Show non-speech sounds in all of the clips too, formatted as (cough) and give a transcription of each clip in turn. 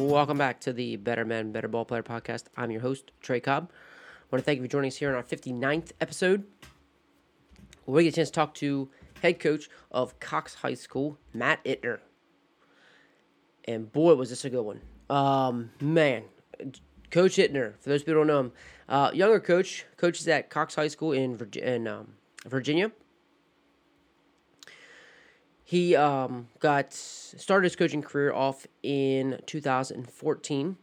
Welcome back to the Better Men, Better Ball Player podcast. I'm your host, Trey Cobb. I want to thank you for joining us here on our 59th episode. we get a chance to talk to head coach of Cox High School, Matt Itner. And boy, was this a good one. Um, man, Coach Itner, for those people who don't know him, uh, younger coach, coaches at Cox High School in, in um, Virginia. He um, got started his coaching career off in 2014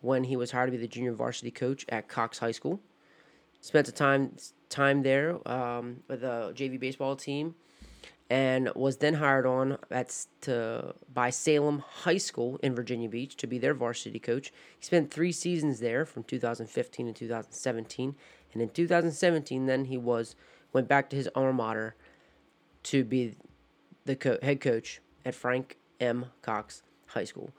when he was hired to be the junior varsity coach at Cox High School. Spent a time time there um, with the JV baseball team, and was then hired on at to by Salem High School in Virginia Beach to be their varsity coach. He spent three seasons there from 2015 to 2017, and in 2017, then he was went back to his alma mater to be the co- head coach at Frank M. Cox High School.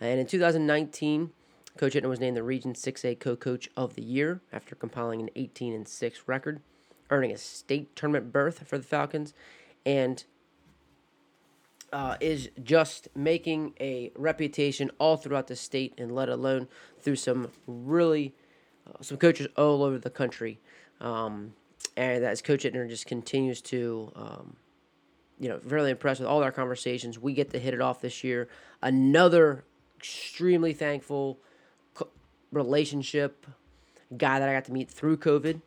And in 2019, Coach Ittner was named the Region 6A Co-Coach of the Year after compiling an 18 and 6 record, earning a state tournament berth for the Falcons, and uh, is just making a reputation all throughout the state, and let alone through some really uh, some coaches all over the country. Um, and as Coach Ittner just continues to um, you know, really impressed with all our conversations. We get to hit it off this year. Another extremely thankful relationship guy that I got to meet through COVID.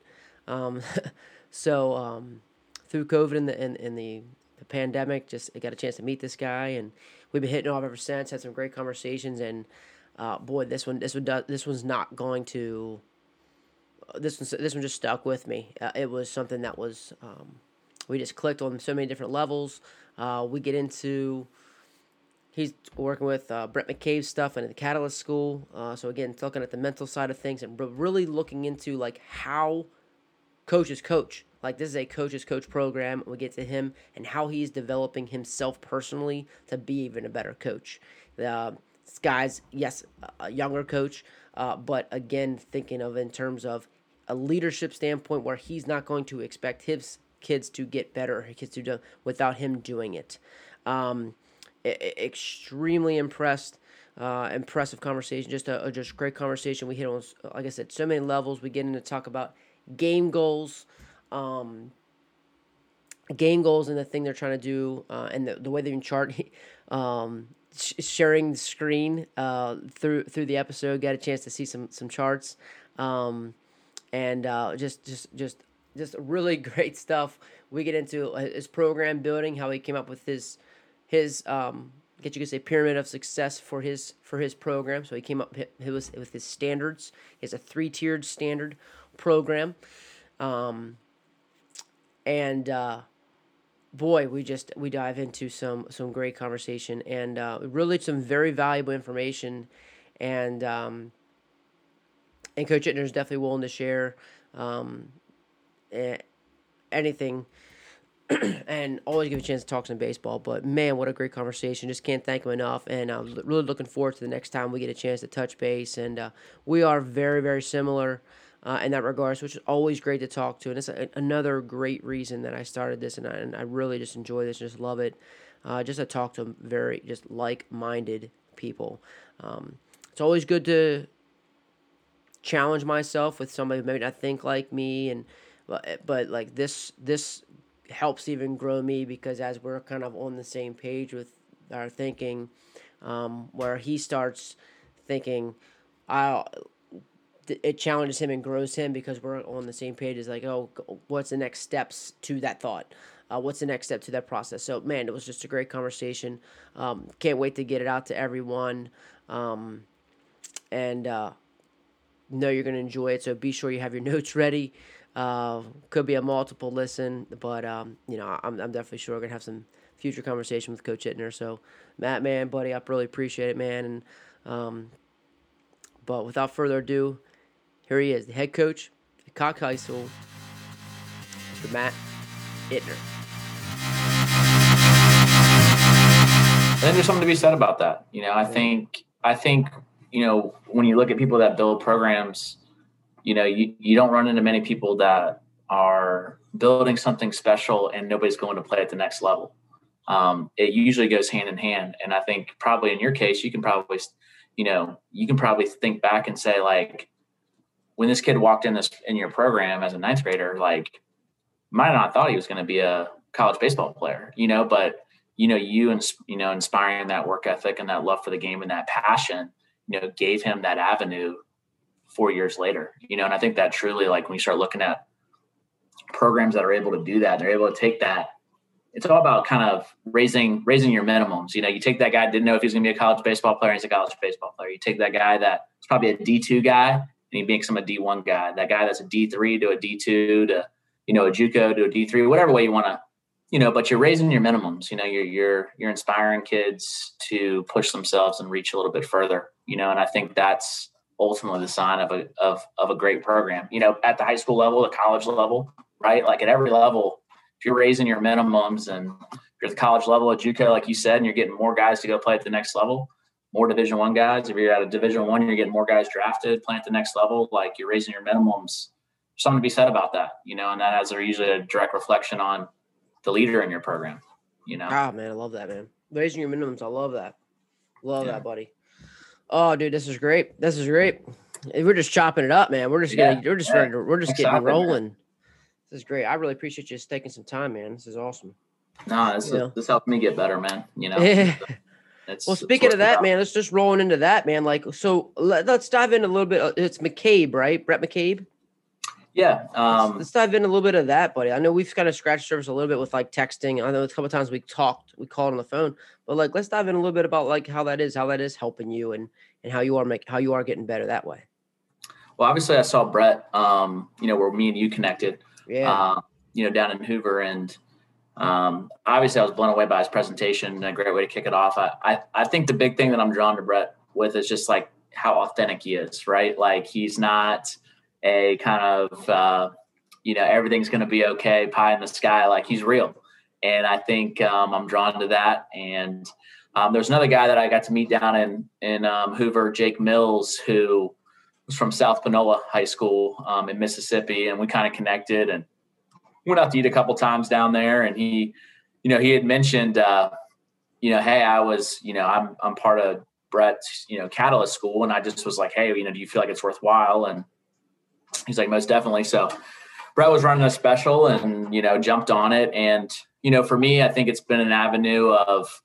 Um, (laughs) so um, through COVID and the in, in the, the pandemic, just I got a chance to meet this guy, and we've been hitting off ever since. Had some great conversations, and uh, boy, this one this one does, this one's not going to. This one this one just stuck with me. Uh, it was something that was. Um, we just clicked on so many different levels. Uh, we get into he's working with uh, Brett McCabe's stuff and the Catalyst School. Uh, so again, looking at the mental side of things and really looking into like how coaches coach. Like this is a coaches coach program. We get to him and how he's developing himself personally to be even a better coach. Uh, guy's yes a younger coach, uh, but again thinking of in terms of a leadership standpoint where he's not going to expect his kids to get better, kids to do without him doing it. Um, extremely impressed. Uh, impressive conversation, just a, a, just great conversation. We hit on, like I said, so many levels. We get into talk about game goals, um, game goals, and the thing they're trying to do, uh, and the, the way they can chart, (laughs) um, sh- sharing the screen uh, through through the episode. Got a chance to see some some charts, um, and uh, just just just just really (laughs) great stuff. We get into uh, his program building, how he came up with his his um, I guess you could say pyramid of success for his for his program. So he came up with with his standards. He has a three tiered standard program, um, and uh, boy, we just we dive into some some great conversation and uh, really some very valuable information, and um, and Coach Ittner is definitely willing to share um, anything (clears throat) and always give a chance to talk some baseball. But man, what a great conversation! Just can't thank him enough. And I'm really looking forward to the next time we get a chance to touch base. And uh, we are very, very similar uh, in that regards, which is always great to talk to. And it's a, another great reason that I started this, and I, and I really just enjoy this, just love it. Uh, just to talk to very just like-minded people. Um, it's always good to challenge myself with somebody who maybe not think like me and but eh, but like this this helps even grow me because as we're kind of on the same page with our thinking, um, where he starts thinking, I it challenges him and grows him because we're on the same page. Is like, oh, what's the next steps to that thought? Uh, what's the next step to that process? So, man, it was just a great conversation. Um, can't wait to get it out to everyone. Um, and uh, know you're going to enjoy it. So, be sure you have your (laughs) notes ready. Uh, could be a multiple listen, but um, you know, I'm, I'm definitely sure we're gonna have some future conversation with Coach Itner. So, Matt, man, buddy, I really appreciate it, man. And um, but without further ado, here he is, the head coach at Cox High School, Mr. Matt Itner. And think there's something to be said about that. You know, I think I think you know when you look at people that build programs you know, you, you don't run into many people that are building something special and nobody's going to play at the next level. Um, it usually goes hand in hand. And I think probably in your case, you can probably, you know, you can probably think back and say like, when this kid walked in this in your program as a ninth grader, like, might not thought he was going to be a college baseball player, you know, but you know, you and you know, inspiring that work ethic and that love for the game and that passion, you know, gave him that avenue four years later, you know, and I think that truly, like, when you start looking at programs that are able to do that, they're able to take that it's all about kind of raising raising your minimums. You know, you take that guy didn't know if he's going to be a college baseball player, he's a college baseball player. You take that guy that's probably a D two guy, and he makes him a D one guy. That guy that's a D three to a D two to you know a JUCO to a D three, whatever way you want to, you know. But you're raising your minimums. You know, you're you're you're inspiring kids to push themselves and reach a little bit further. You know, and I think that's ultimately the sign of a of of a great program. You know, at the high school level, the college level, right? Like at every level if you're raising your minimums and you're at the college level at JUCO, like you said, and you're getting more guys to go play at the next level, more Division One guys. If you're at a Division One, you're getting more guys drafted, playing at the next level. Like you're raising your minimums. something to be said about that, you know, and that has a usually a direct reflection on the leader in your program. You know. Ah, man, I love that, man. Raising your minimums, I love that. Love yeah. that, buddy. Oh, dude, this is great. This is great. We're just chopping it up, man. We're just yeah. getting, we're just ready to, we're just getting rolling. Man. This is great. I really appreciate you just taking some time, man. This is awesome. No, this, is, this helped me get better, man. You know. (laughs) Well, speaking of that, man, let's just rolling into that, man. Like, so let, us dive in a little bit. It's McCabe, right? Brett McCabe. Yeah. Um, let's, let's, dive in a little bit of that, buddy. I know we've kind of scratched surface a little bit with like texting. I know a couple times we talked, we called on the phone, but like, let's dive in a little bit about like how that is, how that is helping you, and and how you are make how you are getting better that way. Well, obviously, I saw Brett. Um, you know, where me and you connected yeah. Uh, you know, down in Hoover. And um, obviously, I was blown away by his presentation. A great way to kick it off. I, I, I think the big thing that I'm drawn to Brett with is just like how authentic he is, right? Like he's not a kind of, uh, you know, everything's going to be okay, pie in the sky. Like he's real. And I think um, I'm drawn to that. And um, there's another guy that I got to meet down in in um, Hoover, Jake Mills, who was from South Panola High School um, in Mississippi, and we kind of connected and went out to eat a couple times down there. And he, you know, he had mentioned, uh, you know, hey, I was, you know, I'm I'm part of Brett's, you know, Catalyst School, and I just was like, hey, you know, do you feel like it's worthwhile? And he's like, most definitely. So Brett was running a special, and you know, jumped on it. And you know, for me, I think it's been an avenue of,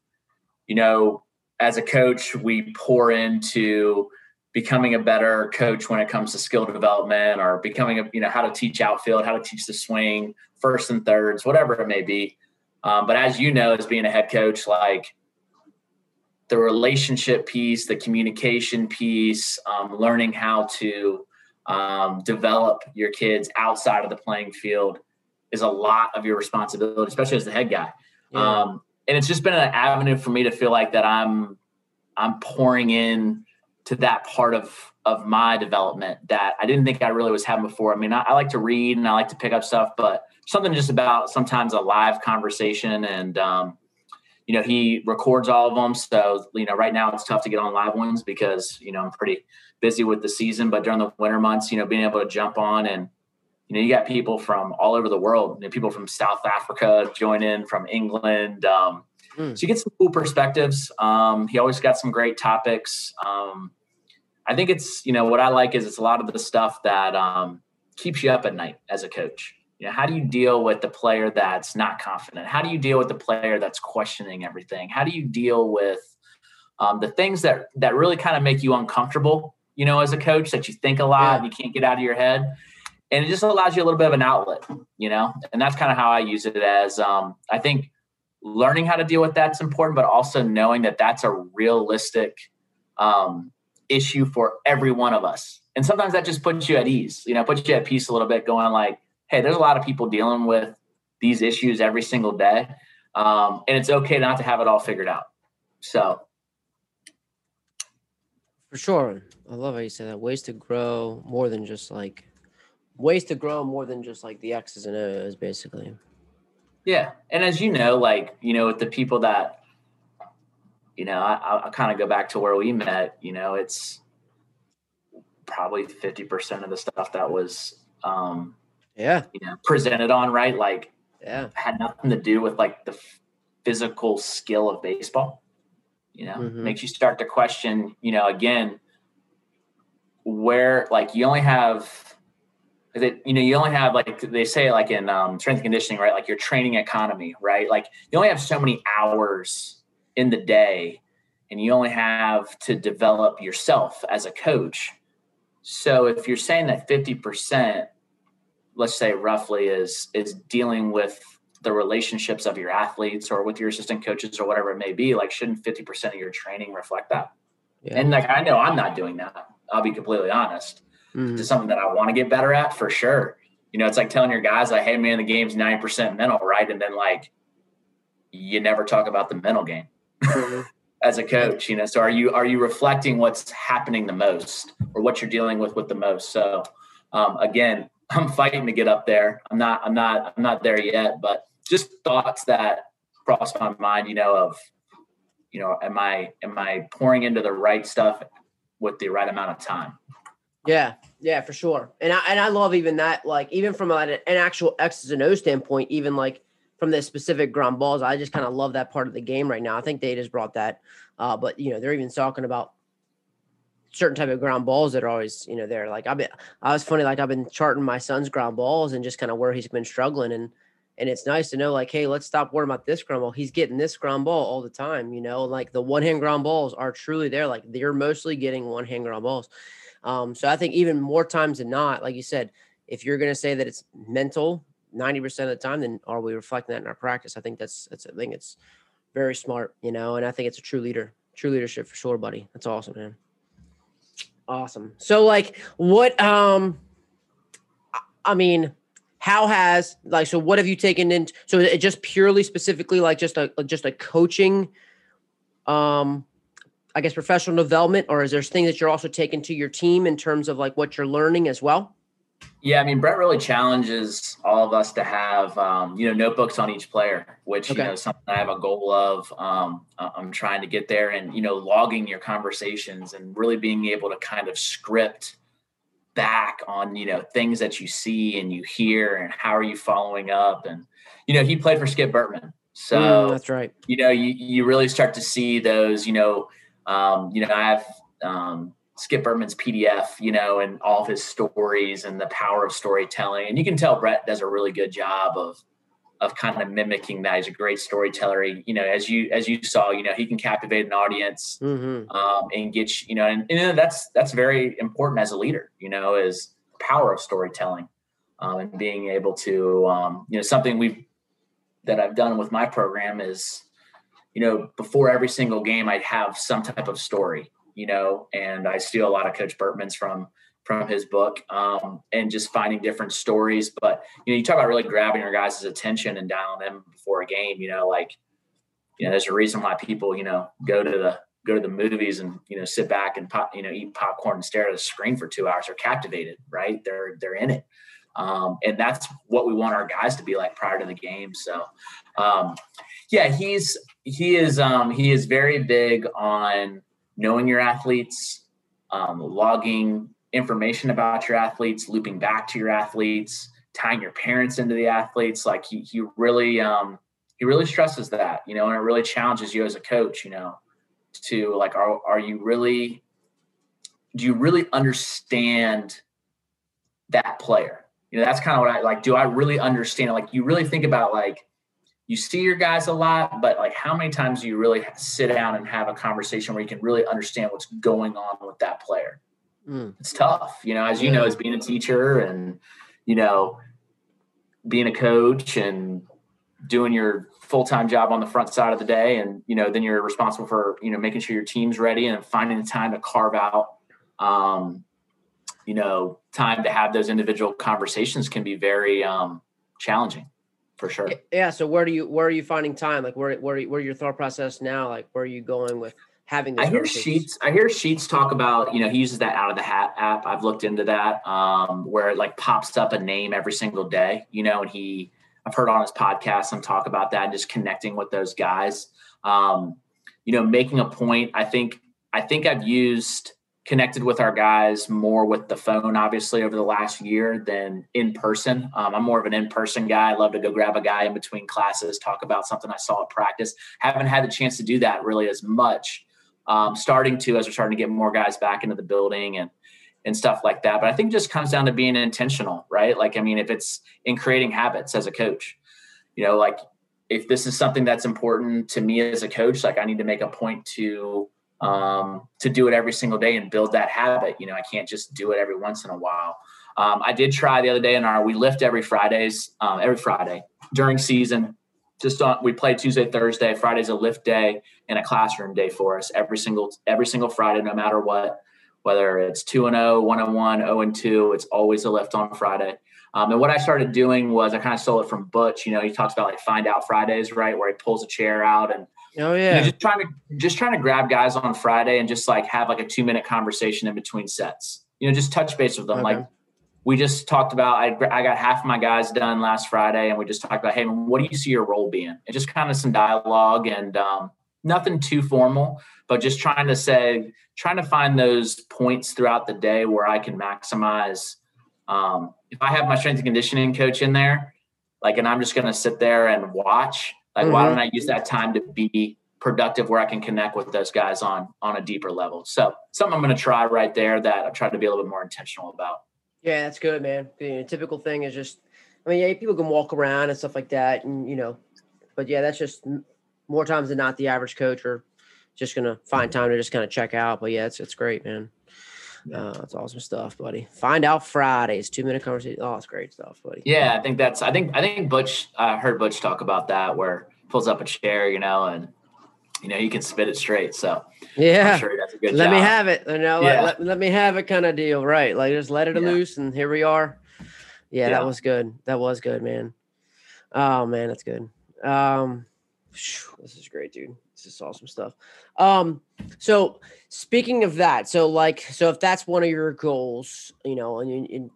you know, as a coach, we pour into becoming a better coach when it comes to skill development or becoming a you know how to teach outfield how to teach the swing first and thirds whatever it may be um, but as you know as being a head coach like the relationship piece the communication piece um, learning how to um, develop your kids outside of the playing field is a lot of your responsibility especially as the head guy yeah. Um, and it's just been an avenue for me to feel like that i'm i'm pouring in to that part of of my development that I didn't think I really was having before. I mean, I, I, like to read and I like to pick up stuff, but something just about sometimes a live conversation and um, you know he records all of them. So you know, right now it's tough to get on live ones because you know I'm pretty busy with the season. But during the winter months, you know, being able to jump on and you know you got people from all over the world. You know, people from South Africa join in, from England. Um, Mm. So you get some cool perspectives. Um, he always got some great topics. Um, I think it's, you know, what I like is it's a lot of the stuff that um, keeps you up at night as a coach. You know, how do you deal with the player that's not confident? How do you deal with the player that's questioning everything? How do you deal with um, the things that that really kind of make you uncomfortable? You know, as a coach, that you think a lot, yeah. you can't get out of your head, and it just allows you a little bit of an outlet. You know, and that's kind of how I use it. As um, I think learning how to deal with that's important, but also knowing that that's a realistic um, issue for every one of us. And sometimes that just puts you at ease, you know, puts you at peace a little bit, going like, hey, there's a lot of people dealing with these issues every single day. Um, and it's okay not to have it all figured out. So, for sure. I love how you say that. Ways to grow more than just like ways to grow more than just like the X's and O's, basically. Yeah, and as you know, like you know, with the people that, you know, I, I kind of go back to where we met. You know, it's probably fifty percent of the stuff that was, um, yeah, you know, presented on right, like, yeah, had nothing to do with like the physical skill of baseball. you know, mm-hmm. makes you start to question, you know, again, where like you only have that you know you only have like they say like in um, strength and conditioning right? Like your training economy right? Like you only have so many hours in the day and you only have to develop yourself as a coach. So if you're saying that 50% let's say roughly is is dealing with the relationships of your athletes or with your assistant coaches or whatever it may be like shouldn't 50% of your training reflect that yeah. and like i know i'm not doing that I'll be completely honest. Mm-hmm. It's something that I want to get better at for sure. You know, it's like telling your guys like, hey man, the game's 90% mental, right? And then like you never talk about the mental game mm-hmm. (laughs) as a coach, you know. So are you are you reflecting what's happening the most or what you're dealing with with the most? So um, again, I'm fighting to get up there. I'm not I'm not I'm not there yet, but just thoughts that cross my mind, you know, of you know, am I am I pouring into the right stuff with the right amount of time. Yeah, yeah, for sure. And I and I love even that, like even from an, an actual X's and O standpoint, even like from the specific ground balls, I just kind of love that part of the game right now. I think just brought that, uh, but you know they're even talking about certain type of ground balls that are always you know there. Like I've been, I was funny, like I've been charting my son's ground balls and just kind of where he's been struggling and and it's nice to know like hey let's stop worrying about this ground ball. He's getting this ground ball all the time you know like the one hand ground balls are truly there like they're mostly getting one hand ground balls. Um, so i think even more times than not like you said if you're going to say that it's mental 90% of the time then are we reflecting that in our practice? I think that's that's i think it's very smart you know and i think it's a true leader true leadership for sure buddy. That's awesome man awesome. So like what um i mean how has like so what have you taken in so it just purely specifically like just a just a coaching um i guess professional development or is there things that you're also taking to your team in terms of like what you're learning as well yeah i mean brett really challenges all of us to have um, you know notebooks on each player which okay. you know something i have a goal of um, i'm trying to get there and you know logging your conversations and really being able to kind of script back on you know things that you see and you hear and how are you following up? And you know he played for skip bertman so mm, that's right. you know you, you really start to see those you know um, you know i have um, skip bertman's pdf you know and all of his stories and the power of storytelling and you can tell brett does a really good job of of kind of mimicking that. He's a great storyteller. He, you know, as you as you saw, you know, he can captivate an audience mm-hmm. um, and get you, you know, and, and, that's that's very important as a leader. You know, is power of storytelling um, and being able to, um, you know, something we've that I've done with my program is, you know, before every single game, I'd have some type of story. You know, and I steal a lot of Coach Bertman's from from his book um, and just finding different stories. But you know, you talk about really grabbing your guys' attention and dialing them before a game. You know, like you know, there's a reason why people you know go to the go to the movies and you know sit back and pop, you know eat popcorn and stare at a screen for two hours. They're captivated, right? They're they're in it. Um, and that's what we want our guys to be like prior to the game. So, um, yeah, he's he is um, he is very big on knowing your athletes, um, logging information about your athletes, looping back to your athletes, tying your parents into the athletes. Like he, he really, um, he really stresses that, you know, and it really challenges you as a coach, you know, to like, are, are you really, do you really understand that player? You know, that's kind of what I like. Do I really understand? Like, you really think about like, you see your guys a lot, but like, how many times do you really sit down and have a conversation where you can really understand what's going on with that player? Mm. It's tough, you know, as you know, as being a teacher and, you know, being a coach and doing your full-time job on the front side of the day. And, you know, then you're responsible for, you know, making sure your team's ready and finding the time to carve out, um, you know, time to have those individual conversations can be very um, challenging for sure. Yeah. So where do you, where are you finding time? Like where, where, where your thought process now? Like where are you going with having I hear sheets I hear sheets talk about, you know, he uses that out of the hat app. I've looked into that um, where it like pops up a name every single day, you know, and he I've heard on his podcast some talk about that and just connecting with those guys. Um, you know, making a point. I think I think I've used connected with our guys more with the phone, obviously, over the last year than in person. Um, I'm more of an in person guy. I love to go grab a guy in between classes, talk about something I saw at practice. Haven't had the chance to do that really as much. Um, starting to as we're starting to get more guys back into the building and and stuff like that. But I think just comes down to being intentional, right? Like, I mean, if it's in creating habits as a coach, you know, like if this is something that's important to me as a coach, like I need to make a point to um, to do it every single day and build that habit. You know, I can't just do it every once in a while. Um, I did try the other day in our we lift every Fridays, um, every Friday during season. Just on we play Tuesday, Thursday. Friday's a lift day and a classroom day for us every single every single Friday, no matter what. Whether it's two and 0, 1 and 1, 0 and 2, it's always a lift on Friday. Um, and what I started doing was I kind of stole it from Butch. You know, he talks about like find out Fridays, right? Where he pulls a chair out and Oh yeah. You know, just trying to just trying to grab guys on Friday and just like have like a two minute conversation in between sets. You know, just touch base with them. Okay. Like we just talked about, I, I got half of my guys done last Friday, and we just talked about, hey, what do you see your role being? And just kind of some dialogue and um, nothing too formal, but just trying to say, trying to find those points throughout the day where I can maximize. Um, if I have my strength and conditioning coach in there, like, and I'm just going to sit there and watch like, mm-hmm. why don't I use that time to be productive where I can connect with those guys on on a deeper level? So something I'm going to try right there that I've tried to be a little bit more intentional about. Yeah, that's good, man. The typical thing is just, I mean, yeah, people can walk around and stuff like that, and you know, but yeah, that's just more times than not the average coach are just gonna find time to just kind of check out. But yeah, it's it's great, man. Uh, that's awesome stuff, buddy. Find out Fridays, two minute conversation. Oh, it's great stuff, buddy. Yeah, I think that's. I think I think Butch. I uh, heard Butch talk about that where pulls up a chair, you know, and you know you can spit it straight. So yeah, sure let job. me have it. You know, yeah. let, let, let, me have it kind of deal, right? Like just let it yeah. loose, and here we are. Yeah, yeah, that was good. That was good, man. Oh man, that's good. Um, this is great, dude. This is awesome stuff. Um, so speaking of that, so like, so if that's one of your goals, you know, in, in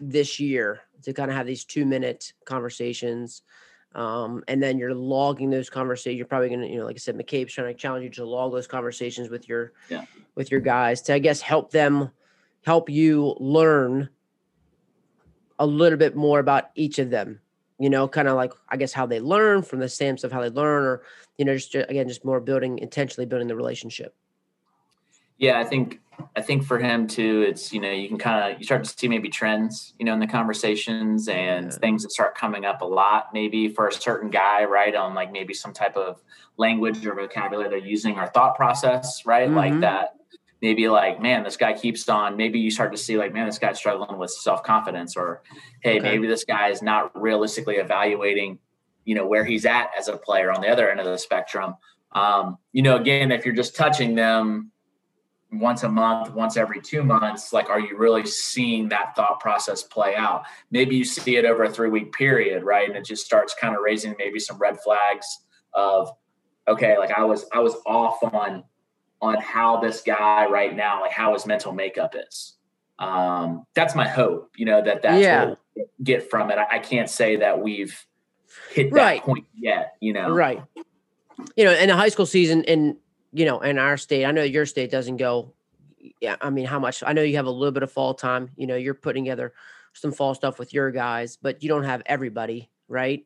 this year to kind of have these two minute conversations, um, and then you're logging those conversations. You're probably gonna, you know, like I said, McCabe's trying to challenge you to log those conversations with your, yeah. with your guys to, I guess, help them, help you learn a little bit more about each of them you know, kind of like I guess how they learn from the stamps of how they learn, or you know, just again, just more building intentionally building the relationship. Yeah, I think I think for him too, it's you know you can kind of you start to see maybe trends, you know, in the conversations and yeah. things that start coming up a lot, maybe for a certain guy, right, on like maybe some type of language or vocabulary they're using or thought process, right, mm-hmm. like that maybe like, man, this guy keeps on. Maybe you start to see like, man, this guy's struggling with self confidence, or hey, okay. maybe this guy is not realistically evaluating, you know, where he's at as a player on the other end of the spectrum. Um, you know, again, if you're just touching them once a month, once every two months, like, are you really seeing that thought process play out? Maybe you see it over a three week period, right? And it just starts kind of raising maybe some red flags of, okay, like I was, I was off on on how this guy right now, like how his mental makeup is. Um, that's my hope, you know, that that's yeah. what we'll get from it. I, I, can't say that we've hit that right. point yet, you know. Right. You know, in the high school season in you know, in our state, I know your state doesn't go yeah, I mean how much I know you have a little bit of fall time, you know, you're putting together some fall stuff with your guys, but you don't have everybody, right?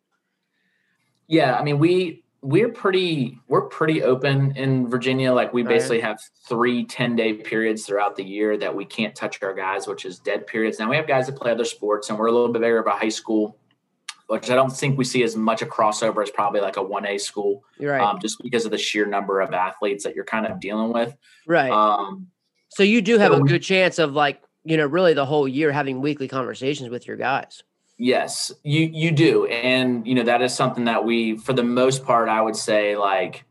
Yeah, I mean we we're pretty we're pretty open in Virginia. Like we basically have three 10 day periods throughout the year that we can't touch our guys, which is dead periods. Now we have guys that play other sports and we're a little bit bigger of a high school, which I don't think we see as much a crossover as probably like a one A school. Right. Um, just because of the sheer number of athletes that you're kind of dealing with. Right. Um, so you do have so a good chance of like, you know, really the whole year having weekly conversations with your guys. Yes, you you do, and you know that is something that we, for the most part, I would say like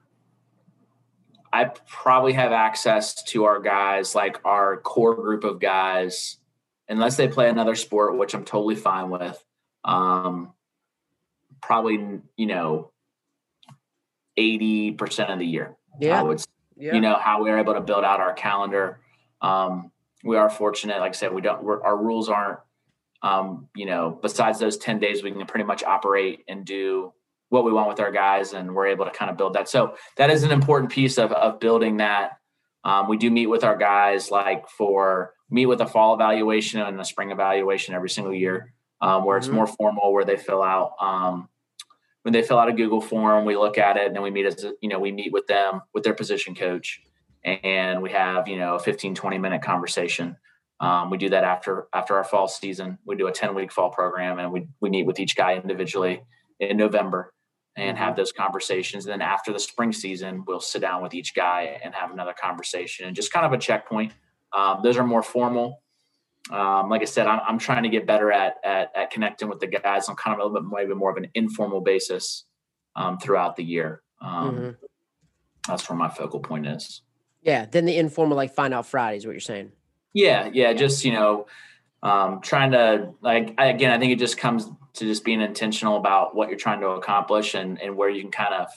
I probably have access to our guys, like our core group of guys, unless they play another sport, which I'm totally fine with. Um, probably you know eighty percent of the year. Yeah, I would. Yeah. You know how we're able to build out our calendar. Um, we are fortunate, like I said, we don't. our rules aren't um, you know, besides those 10 days, we can pretty much operate and do what we want with our guys and we're able to kind of build that. So that is an important piece of, of building that Um, we do meet with our guys like for meet with a fall evaluation and a spring evaluation every single year, um, where mm-hmm. it's more formal, where they fill out um, when they fill out a Google form, we look at it and then we meet as you know we meet with them with their position coach, and we have you know a 15 20 minute conversation. Um, we do that after after our fall season. We do a 10 week fall program and we we meet with each guy individually in November and have mm-hmm. those conversations. And then after the spring season, we'll sit down with each guy and have another conversation and just kind of a checkpoint. Um, those are more formal. Um, like I said, I'm, I'm, trying to get better at, at, at connecting with the guys on kind of a little bit maybe more of an informal basis um, throughout the year. Um, mm-hmm. That's where my focal point is. Yeah. Then the informal, like find out Friday is what you're saying. Yeah. Yeah. Just, you know, um, trying to like, I, again, I think it just comes to just being intentional about what you're trying to accomplish and, and where you can kind of,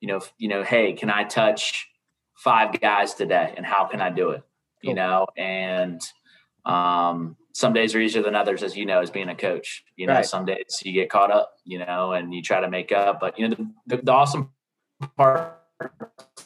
you know, you know, Hey, can I touch five guys today and how can I do it? Cool. You know, and, um, some days are easier than others, as you know, as being a coach. You know, right. some days you get caught up, you know, and you try to make up. But you know, the, the, the awesome part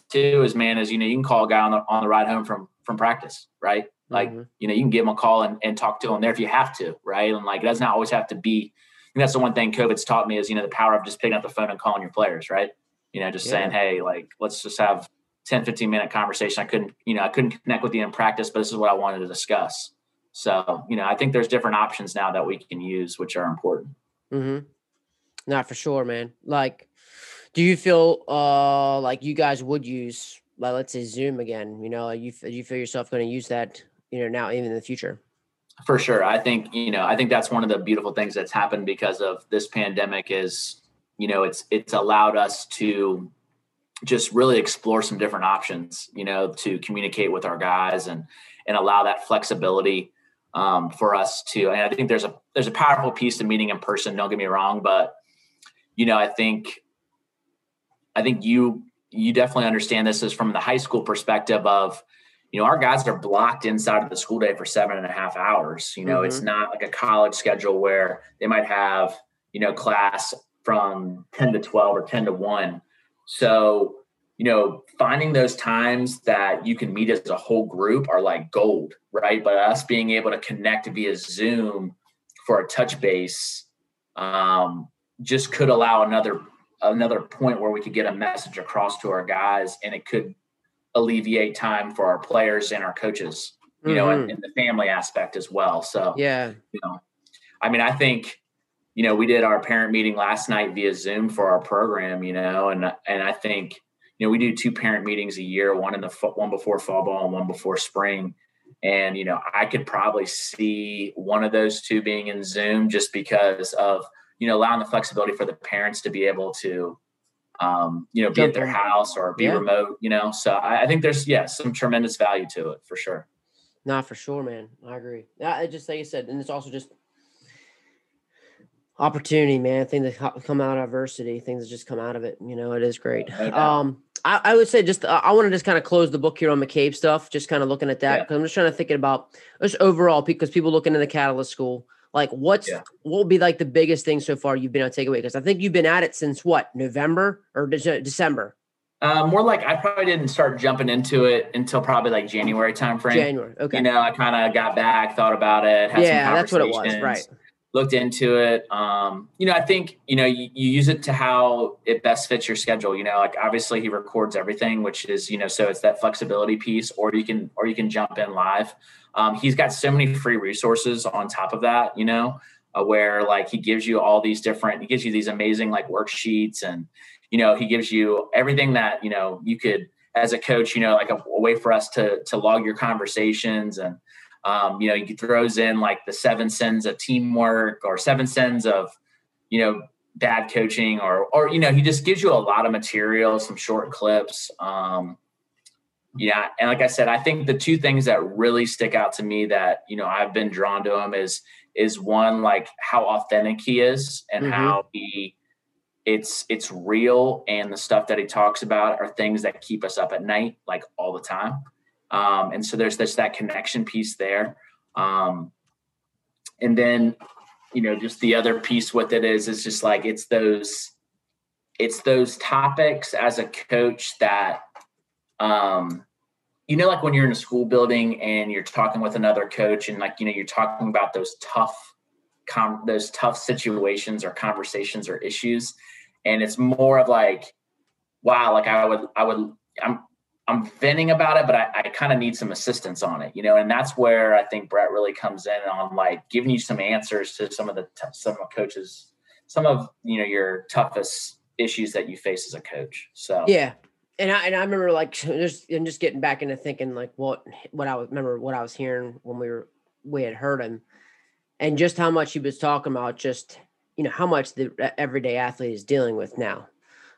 too is, man, is you know, you can call a guy on the on the ride home from from practice, right? Like, mm-hmm. you know, you can give them a call and, and talk to them there if you have to, right? And like, it doesn't always have to be. that's the one thing COVID's taught me is, you know, the power of just picking up the phone and calling your players, right? You know, just yeah. saying, hey, like, let's just have 10, 15 minute conversation. I couldn't, you know, I couldn't connect with you in practice, but this is what I wanted to discuss. So, you know, I think there's different options now that we can use, which are important. Mm-hmm. Not for sure, man. Like, do you feel uh like you guys would use, like, let's say Zoom again? You know, you you feel yourself going to use that, you know, now even in the future? For sure, I think you know, I think that's one of the beautiful things that's happened because of this pandemic is, you know, it's it's allowed us to just really explore some different options, you know, to communicate with our guys and and allow that flexibility um, for us to. And I think there's a there's a powerful piece to meeting in person. Don't get me wrong, but you know, I think I think you you definitely understand this is from the high school perspective of you know our guys are blocked inside of the school day for seven and a half hours you know mm-hmm. it's not like a college schedule where they might have you know class from 10 to 12 or 10 to 1 so you know, finding those times that you can meet as a whole group are like gold, right? But us being able to connect via Zoom for a touch base um, just could allow another another point where we could get a message across to our guys, and it could alleviate time for our players and our coaches, you mm-hmm. know, and, and the family aspect as well. So yeah, you know, I mean, I think you know we did our parent meeting last night via Zoom for our program, you know, and and I think you know, we do two parent meetings a year, one in the one before fall ball and one before spring. And, you know, I could probably see one of those two being in Zoom just because of, you know, allowing the flexibility for the parents to be able to, um, you know, be at their house or be yeah. remote, you know. So I, I think there's, yeah, some tremendous value to it for sure. Not for sure, man. I agree. Yeah, just like you said, and it's also just opportunity, man. Things that come out of adversity, things that just come out of it. You know, it is great. Um, I, I would say just uh, I want to just kind of close the book here on McCabe stuff. Just kind of looking at that because yeah. I'm just trying to thinking about just overall because people looking in the Catalyst School, like what's yeah. what will be like the biggest thing so far you've been able to take away? Because I think you've been at it since what November or December. Uh, more like I probably didn't start jumping into it until probably like January timeframe. January, okay. You know, I kind of got back, thought about it. Had yeah, that's what it was, right? looked into it. Um, you know, I think, you know, you, you, use it to how it best fits your schedule. You know, like obviously he records everything, which is, you know, so it's that flexibility piece, or you can, or you can jump in live. Um, he's got so many free resources on top of that, you know, uh, where like he gives you all these different, he gives you these amazing like worksheets and, you know, he gives you everything that, you know, you could, as a coach, you know, like a, a way for us to, to log your conversations and, um, you know, he throws in like the seven sins of teamwork or seven sins of, you know, bad coaching or, or, you know, he just gives you a lot of material, some short clips. Um, yeah. And like I said, I think the two things that really stick out to me that, you know, I've been drawn to him is, is one, like how authentic he is and mm-hmm. how he, it's it's real and the stuff that he talks about are things that keep us up at night like all the time um, and so there's this that connection piece there. Um, and then, you know, just the other piece with it is, is just like, it's those, it's those topics as a coach that, um, you know, like when you're in a school building and you're talking with another coach and like, you know, you're talking about those tough, com- those tough situations or conversations or issues. And it's more of like, wow, like I would, I would, I'm, I'm venting about it, but I, I kind of need some assistance on it, you know, and that's where I think Brett really comes in on like giving you some answers to some of the t- some of coaches, some of you know your toughest issues that you face as a coach. So yeah, and I and I remember like just and just getting back into thinking like what what I remember what I was hearing when we were we had heard him, and just how much he was talking about just you know how much the everyday athlete is dealing with now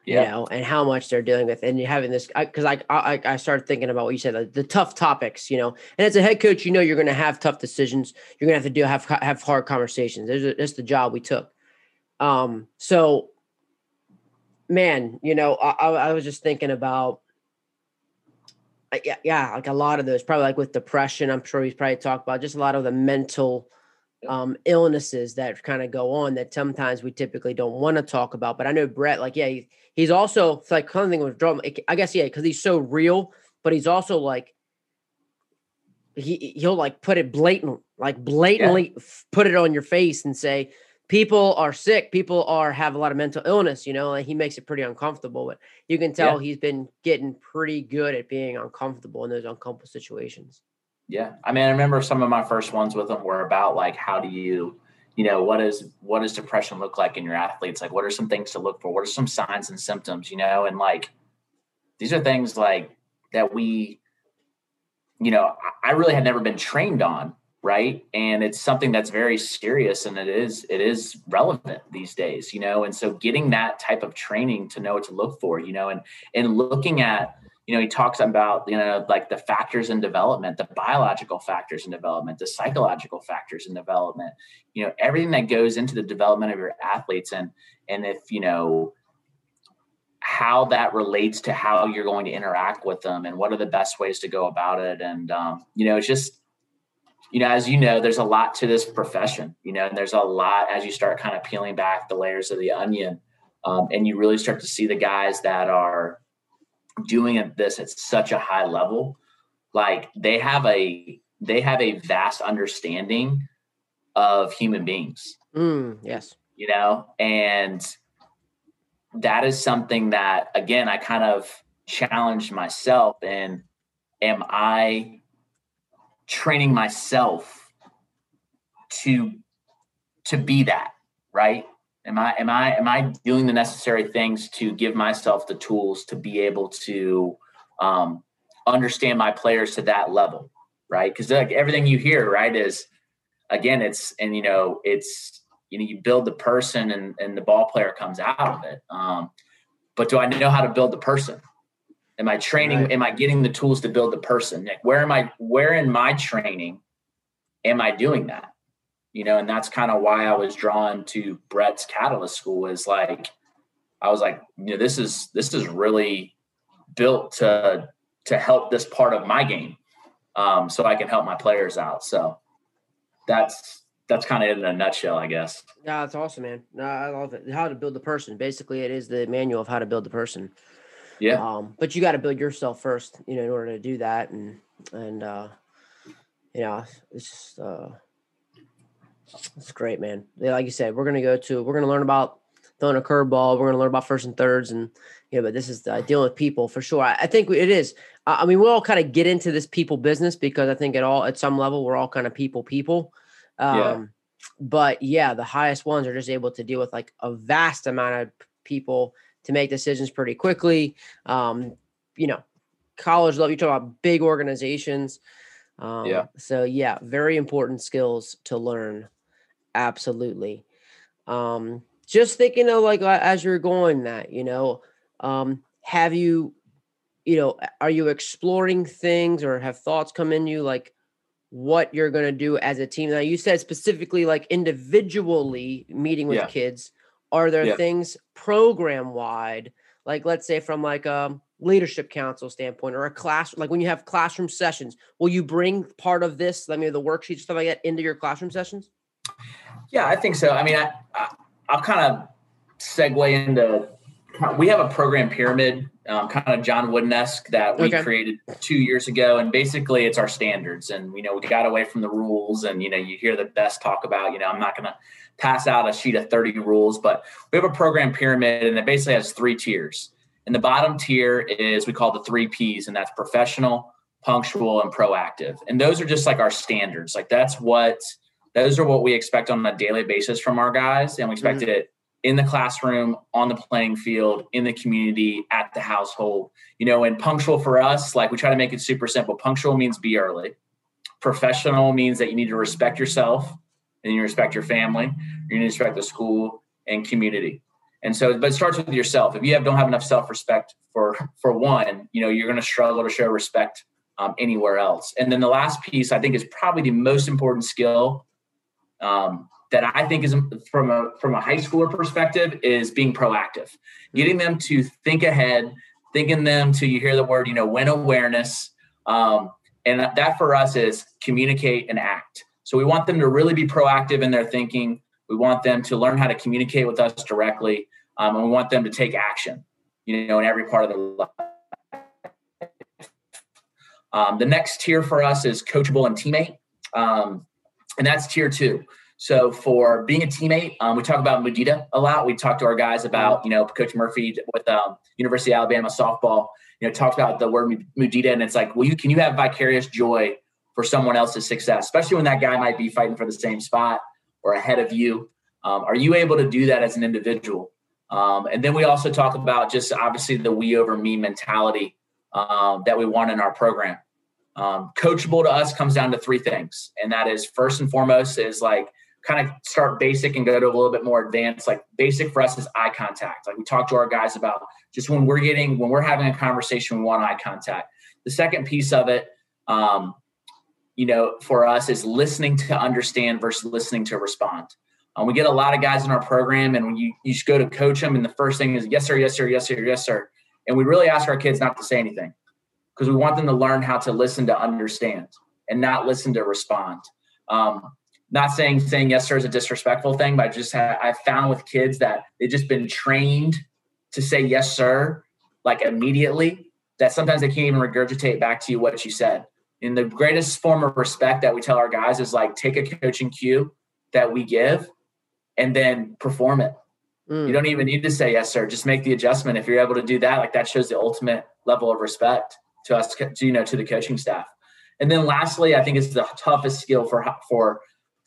yeah. you know, and how much they're dealing with, and having this because I, I I started thinking about what you said, the, the tough topics, you know, and as a head coach, you know, you're going to have tough decisions. You're going to have to do have have hard conversations. There's that's the job we took. Um, so, man, you know, I, I was just thinking about. Uh, yeah, yeah, like a lot of those, probably like with depression. I'm sure he's probably talked about just a lot of the mental um, illnesses that kind of go on that sometimes we typically don't want to talk about. But I know Brett, like, yeah, he, he's also it's like something with drama. I guess yeah, because he's so real, but he's also like he he'll like put it blatant, like blatantly yeah. put it on your face and say people are sick, people are have a lot of mental illness. You know, like he makes it pretty uncomfortable. But you can tell yeah. he's been getting pretty good at being uncomfortable in those uncomfortable situations. Yeah. I mean, I remember some of my first ones with them were about like, how do you, you know, what is, what does depression look like in your athletes? Like, what are some things to look for? What are some signs and symptoms, you know? And like, these are things like that we, you know, I really had never been trained on. Right. And it's something that's very serious and it is, it is relevant these days, you know? And so getting that type of training to know what to look for, you know, and, and looking at, you know, he talks about, you know, like the factors in development, the biological factors in development, the psychological factors in development, you know, everything that goes into the development of your athletes. And, and if, you know, how that relates to how you're going to interact with them and what are the best ways to go about it. And, um, you know, it's just, you know, as you know, there's a lot to this profession, you know, and there's a lot as you start kind of peeling back the layers of the onion. Um, and you really start to see the guys that are, doing this at such a high level like they have a they have a vast understanding of human beings mm, yes you know and that is something that again i kind of challenged myself and am i training myself to to be that right? Am i am i am i doing the necessary things to give myself the tools to be able to um, understand my players to that level right? Because like everything you hear right is again it's and you know it's you know you build the person and and the ball player comes out of it. Um, but do i know how to build the person am i training right. am i getting the tools to build the person like where am i where in my training am i doing that you know, and that's kind of why I was drawn to Brett's Catalyst School is like, I was like, you know, this is this is really built to to help this part of my game, um, so I can help my players out. So that's that's kind of in a nutshell, I guess. Yeah, that's awesome, man. No, I love it. How to build the person. Basically, it is the manual of how to build the person. Yeah. Um, but you got to build yourself first, you know, in order to do that, and and uh, you know, it's just uh, that's great, man. Like you said, we're gonna go to we're gonna learn about throwing a curveball. We're gonna learn about first and thirds, and you know, but this is uh, dealing with people for sure. I, I think it is. Uh, I mean, we all kind of get into this people business because I think at all at some level we're all kind of people people. Um, yeah. But yeah, the highest ones are just able to deal with like a vast amount of people to make decisions pretty quickly. Um, you know, college level. You talk about big organizations. Um, yeah. So yeah, very important skills to learn absolutely. Um, just thinking of like as you're going that, you know, um, have you, you know, are you exploring things or have thoughts come in you like what you're going to do as a team? Now you said specifically like individually meeting with yeah. kids. Are there yeah. things program wide, like let's say from like a um, leadership council standpoint or a class, like when you have classroom sessions, will you bring part of this, let me the worksheets stuff like that into your classroom sessions? Yeah, I think so. I mean, I, I will kind of segue into we have a program pyramid, um, kind of John Wooden esque that we okay. created two years ago, and basically it's our standards. And you know, we got away from the rules, and you know, you hear the best talk about. You know, I'm not going to pass out a sheet of 30 rules, but we have a program pyramid, and it basically has three tiers. And the bottom tier is we call the three P's, and that's professional, punctual, and proactive. And those are just like our standards. Like that's what those are what we expect on a daily basis from our guys, and we expect mm-hmm. it in the classroom, on the playing field, in the community, at the household. You know, and punctual for us, like we try to make it super simple. Punctual means be early. Professional means that you need to respect yourself and you respect your family. You need to respect the school and community. And so, but it starts with yourself. If you have don't have enough self respect for for one, you know you're going to struggle to show respect um, anywhere else. And then the last piece, I think, is probably the most important skill um, that I think is from a from a high schooler perspective is being proactive, getting them to think ahead, thinking them to you hear the word you know win awareness, um, and that for us is communicate and act. So we want them to really be proactive in their thinking. We want them to learn how to communicate with us directly, um, and we want them to take action. You know, in every part of their life. Um, the next tier for us is coachable and teammate, um, and that's tier two. So for being a teammate, um, we talk about Mudita a lot. We talk to our guys about, you know, Coach Murphy with um, University of Alabama softball, you know, talks about the word Mudita, and it's like, well, you can you have vicarious joy for someone else's success, especially when that guy might be fighting for the same spot or ahead of you. Um, are you able to do that as an individual? Um, and then we also talk about just obviously the we over me mentality um, that we want in our program. Um, coachable to us comes down to three things, and that is first and foremost is like kind of start basic and go to a little bit more advanced. Like basic for us is eye contact. Like we talk to our guys about just when we're getting when we're having a conversation, we want eye contact. The second piece of it, um, you know, for us is listening to understand versus listening to respond. Um, we get a lot of guys in our program, and when you you just go to coach them, and the first thing is yes sir, yes sir, yes sir, yes sir, and we really ask our kids not to say anything because we want them to learn how to listen to understand and not listen to respond. Um, not saying saying yes sir is a disrespectful thing, but I just have, I found with kids that they've just been trained to say yes sir like immediately that sometimes they can't even regurgitate back to you what you said. And the greatest form of respect that we tell our guys is like take a coaching cue that we give and then perform it. Mm. You don't even need to say yes sir. Just make the adjustment. If you're able to do that, like that shows the ultimate level of respect to us, to, you know, to the coaching staff. And then lastly, I think it's the toughest skill for for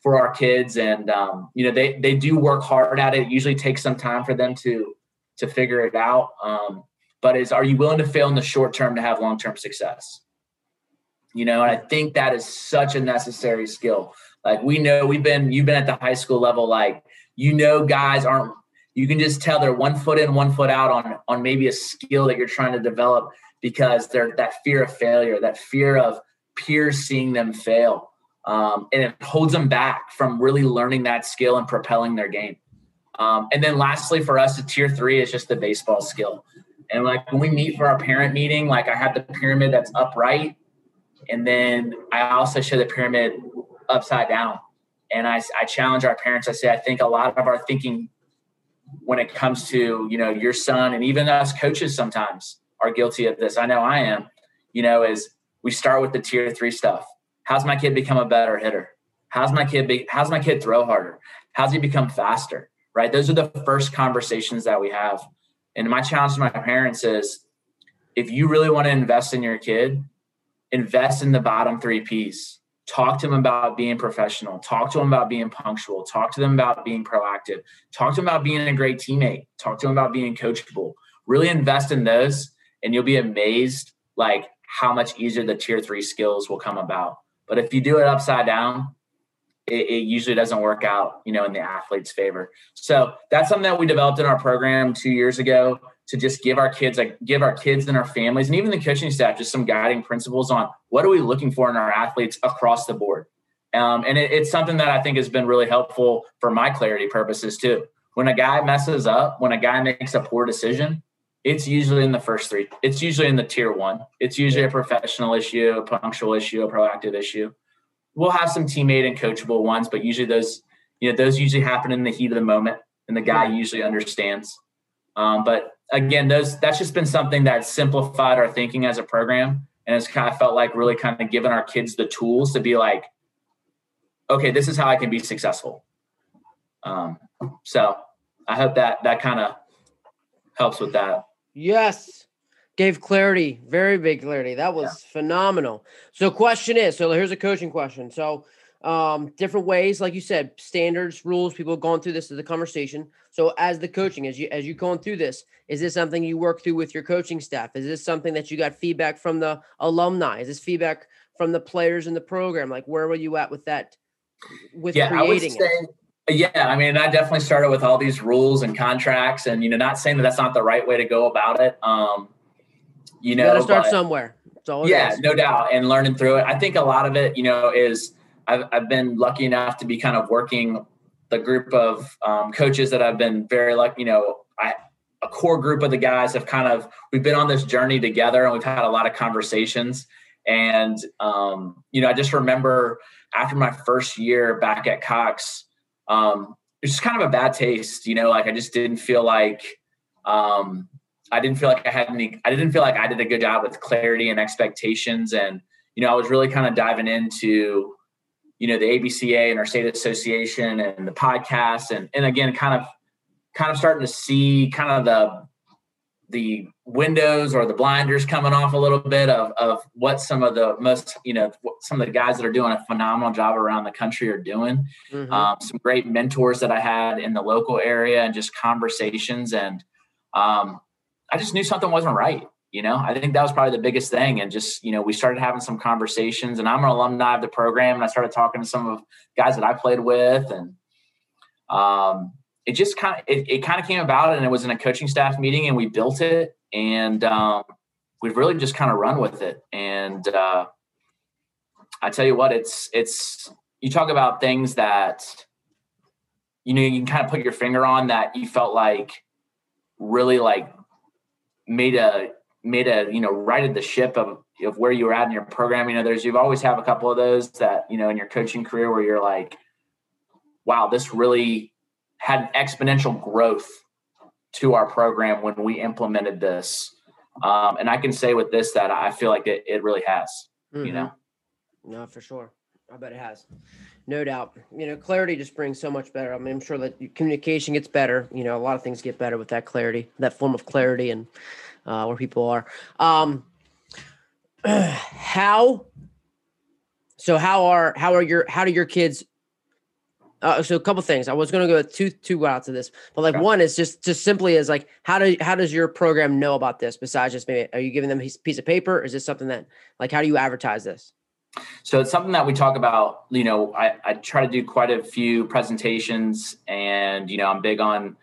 for our kids and um, you know they they do work hard at it. it usually takes some time for them to to figure it out um, but is are you willing to fail in the short term to have long term success you know and i think that is such a necessary skill like we know we've been you've been at the high school level like you know guys aren't you can just tell they're one foot in one foot out on on maybe a skill that you're trying to develop because they're that fear of failure that fear of peers seeing them fail um, and it holds them back from really learning that skill and propelling their game. Um, and then lastly, for us, the tier three is just the baseball skill. And like when we meet for our parent meeting, like I have the pyramid that's upright, and then I also show the pyramid upside down. And I, I challenge our parents. I say, I think a lot of our thinking when it comes to you know your son and even us coaches sometimes are guilty of this. I know I am. You know, is we start with the tier three stuff How's my kid become a better hitter? How's my kid be, how's my kid throw harder? How's he become faster? Right? Those are the first conversations that we have. And my challenge to my parents is if you really want to invest in your kid, invest in the bottom three P's. Talk to them about being professional. Talk to them about being punctual. Talk to them about being proactive. Talk to them about being a great teammate. Talk to them about being coachable. Really invest in those, and you'll be amazed like how much easier the tier three skills will come about. But if you do it upside down, it, it, usually doesn't work out, you know, in the athlete's favor. So that's something that we developed in our program two years ago to just give our kids, like give our kids and our families, and even the coaching staff, just some guiding principles on what are we looking for in our athletes across the board. Um, and it, it's something that I think has been really helpful for my clarity purposes too. When a guy messes up, when a guy makes a poor decision, it's usually in the first three. It's usually in the tier one. It's usually a professional issue, a punctual issue, a proactive issue. We'll have some teammate and coachable ones, but usually those, you know, those usually happen in the heat of the moment, and the guy usually understands. Um, but again, those that's just been something that simplified our thinking as a program, and it's kind of felt like really kind of giving our kids the tools to be like, okay, this is how I can be successful. Um, so I hope that that kind of helps with that. Yes. Gave clarity, very big clarity. That was yeah. phenomenal. So question is, so here's a coaching question. So um, different ways, like you said, standards, rules. People have gone through this as a conversation. So, as the coaching, as you as you going through this, is this something you work through with your coaching staff? Is this something that you got feedback from the alumni? Is this feedback from the players in the program? Like, where were you at with that? With yeah, creating say, it? Yeah, I mean, I definitely started with all these rules and contracts, and you know, not saying that that's not the right way to go about it. Um, you know, you got to start but, somewhere. yeah, no doubt, and learning through it. I think a lot of it, you know, is I've, I've been lucky enough to be kind of working the group of um, coaches that I've been very lucky, you know, I, a core group of the guys have kind of, we've been on this journey together and we've had a lot of conversations. And, um, you know, I just remember after my first year back at Cox, um, it was just kind of a bad taste, you know, like I just didn't feel like, um, I didn't feel like I had any, I didn't feel like I did a good job with clarity and expectations. And, you know, I was really kind of diving into, you know the ABCA and our state association and the podcast and and again kind of kind of starting to see kind of the the windows or the blinders coming off a little bit of, of what some of the most you know some of the guys that are doing a phenomenal job around the country are doing mm-hmm. um, some great mentors that i had in the local area and just conversations and um, i just knew something wasn't right you know? I think that was probably the biggest thing and just you know we started having some conversations and i'm an alumni of the program and i started talking to some of guys that i played with and um, it just kind of it, it kind of came about and it was in a coaching staff meeting and we built it and um, we've really just kind of run with it and uh, i tell you what it's it's you talk about things that you know you can kind of put your finger on that you felt like really like made a made a you know righted the ship of of where you were at in your program. You know, there's you've always have a couple of those that you know in your coaching career where you're like, wow, this really had exponential growth to our program when we implemented this. Um, and I can say with this that I feel like it, it really has. Mm-hmm. You know, no, for sure. I bet it has. No doubt. You know, clarity just brings so much better. I mean, I'm sure that communication gets better. You know, a lot of things get better with that clarity, that form of clarity, and uh, where people are. Um, (sighs) how? So how are how are your how do your kids? Uh, so a couple things. I was going to go two two routes to this, but like okay. one is just just simply as like how do how does your program know about this? Besides just maybe are you giving them a piece of paper? Is this something that like how do you advertise this? So it's something that we talk about. You know, I, I try to do quite a few presentations, and you know, I'm big on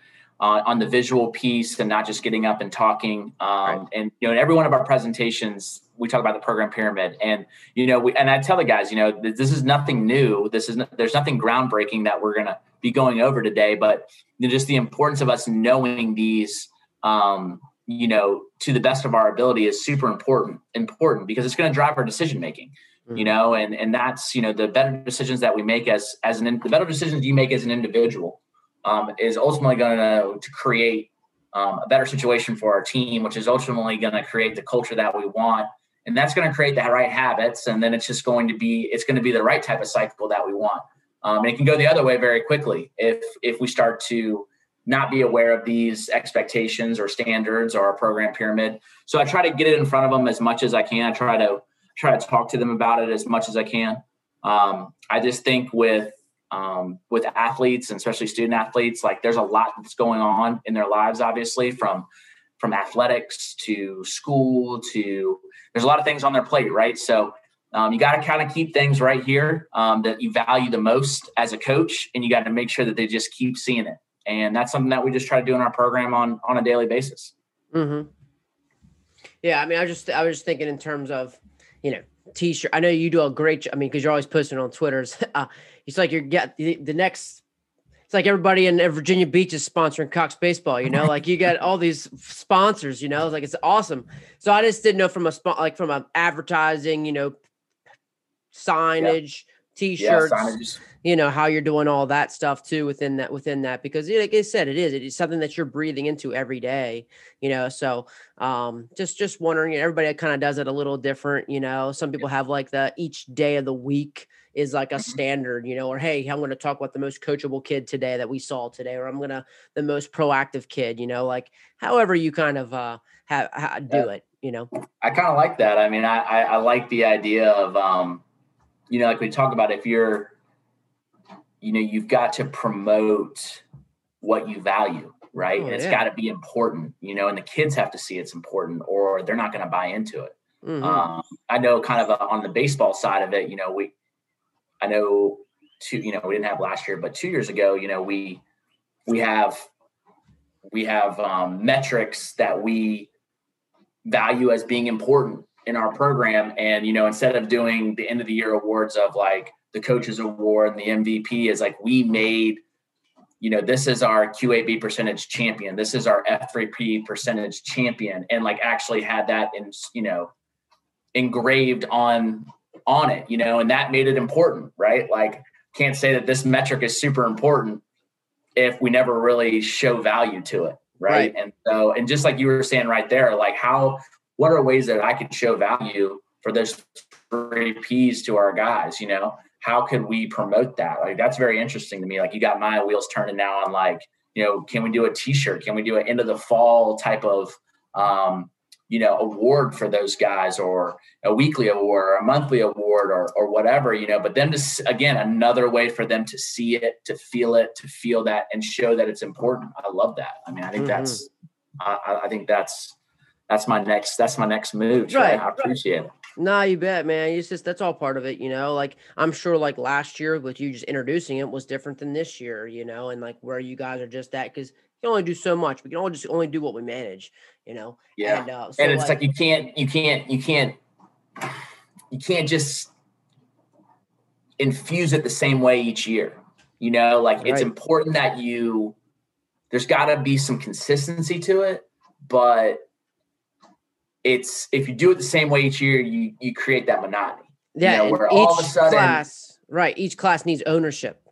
uh, on the visual piece and not just getting up and talking. Um, right. And you know, in every one of our presentations, we talk about the program pyramid, and you know, we and I tell the guys, you know, this is nothing new. This is there's nothing groundbreaking that we're gonna be going over today, but you know, just the importance of us knowing these. Um, you know, to the best of our ability is super important, important because it's going to drive our decision making. Mm-hmm. You know, and and that's you know the better decisions that we make as as an the better decisions you make as an individual um, is ultimately going to, to create um, a better situation for our team, which is ultimately going to create the culture that we want. And that's going to create the right habits. And then it's just going to be, it's going to be the right type of cycle that we want. Um, and it can go the other way very quickly if, if we start to not be aware of these expectations or standards or our program pyramid. So I try to get it in front of them as much as I can. I try to try to talk to them about it as much as I can. Um, I just think with um, with athletes and especially student athletes like there's a lot that's going on in their lives obviously from from athletics to school to there's a lot of things on their plate right? So um, you got to kind of keep things right here um, that you value the most as a coach and you got to make sure that they just keep seeing it. And that's something that we just try to do in our program on on a daily basis. Mm-hmm. yeah i mean i just i was just thinking in terms of you know t-shirt i know you do a great i mean because you're always posting on twitters (laughs) uh, it's like you're get the, the next it's like everybody in Virginia Beach is sponsoring Cox baseball, you know, like you got all these sponsors, you know, like it's awesome. So I just didn't know from a spot, like from a advertising, you know, signage, yep. t-shirts yeah, you know how you're doing all that stuff too within that within that because like i said it is it is something that you're breathing into every day you know? So um just just wondering everybody kind of does it a little different you know? Some people have like the each day of the week is like a mm-hmm. standard, you know, or hey, I'm going to talk about the most coachable kid today that we saw today, or I'm going to the most proactive kid, you know, like however you kind of uh have, have do yeah. it, you know. I kind of like that. I mean, I, I I like the idea of um, you know, like we talk about if you're, you know, you've got to promote what you value, right? Oh, and it's yeah. got to be important, you know, and the kids have to see it's important, or they're not going to buy into it. Mm-hmm. Um, I know kind of uh, on the baseball side of it, you know, we I know two, you know, we didn't have last year, but two years ago, you know, we we have we have um, metrics that we value as being important in our program. And, you know, instead of doing the end of the year awards of like the coaches award and the MVP is like we made, you know, this is our QAB percentage champion. This is our F3P percentage champion. And like actually had that in, you know, engraved on on it, you know, and that made it important, right? Like, can't say that this metric is super important if we never really show value to it, right? right? And so, and just like you were saying right there, like, how, what are ways that I could show value for those three P's to our guys, you know? How could we promote that? Like, that's very interesting to me. Like, you got my wheels turning now on, like, you know, can we do a t shirt? Can we do an end of the fall type of, um, you know award for those guys or a weekly award or a monthly award or or whatever you know but then to again another way for them to see it to feel it to feel that and show that it's important i love that i mean i think mm-hmm. that's I, I, think that's that's my next that's my next move right i appreciate right. it Nah, you bet, man. It's just that's all part of it, you know. Like I'm sure, like last year with you just introducing it was different than this year, you know, and like where you guys are just at because can only do so much. We can only just only do what we manage, you know. Yeah. And, uh, so and it's like, like you can't, you can't, you can't, you can't just infuse it the same way each year. You know, like right. it's important that you. There's got to be some consistency to it, but it's if you do it the same way each year, you you create that monotony. Yeah, you know, where all of a sudden, class, right? Each class needs ownership.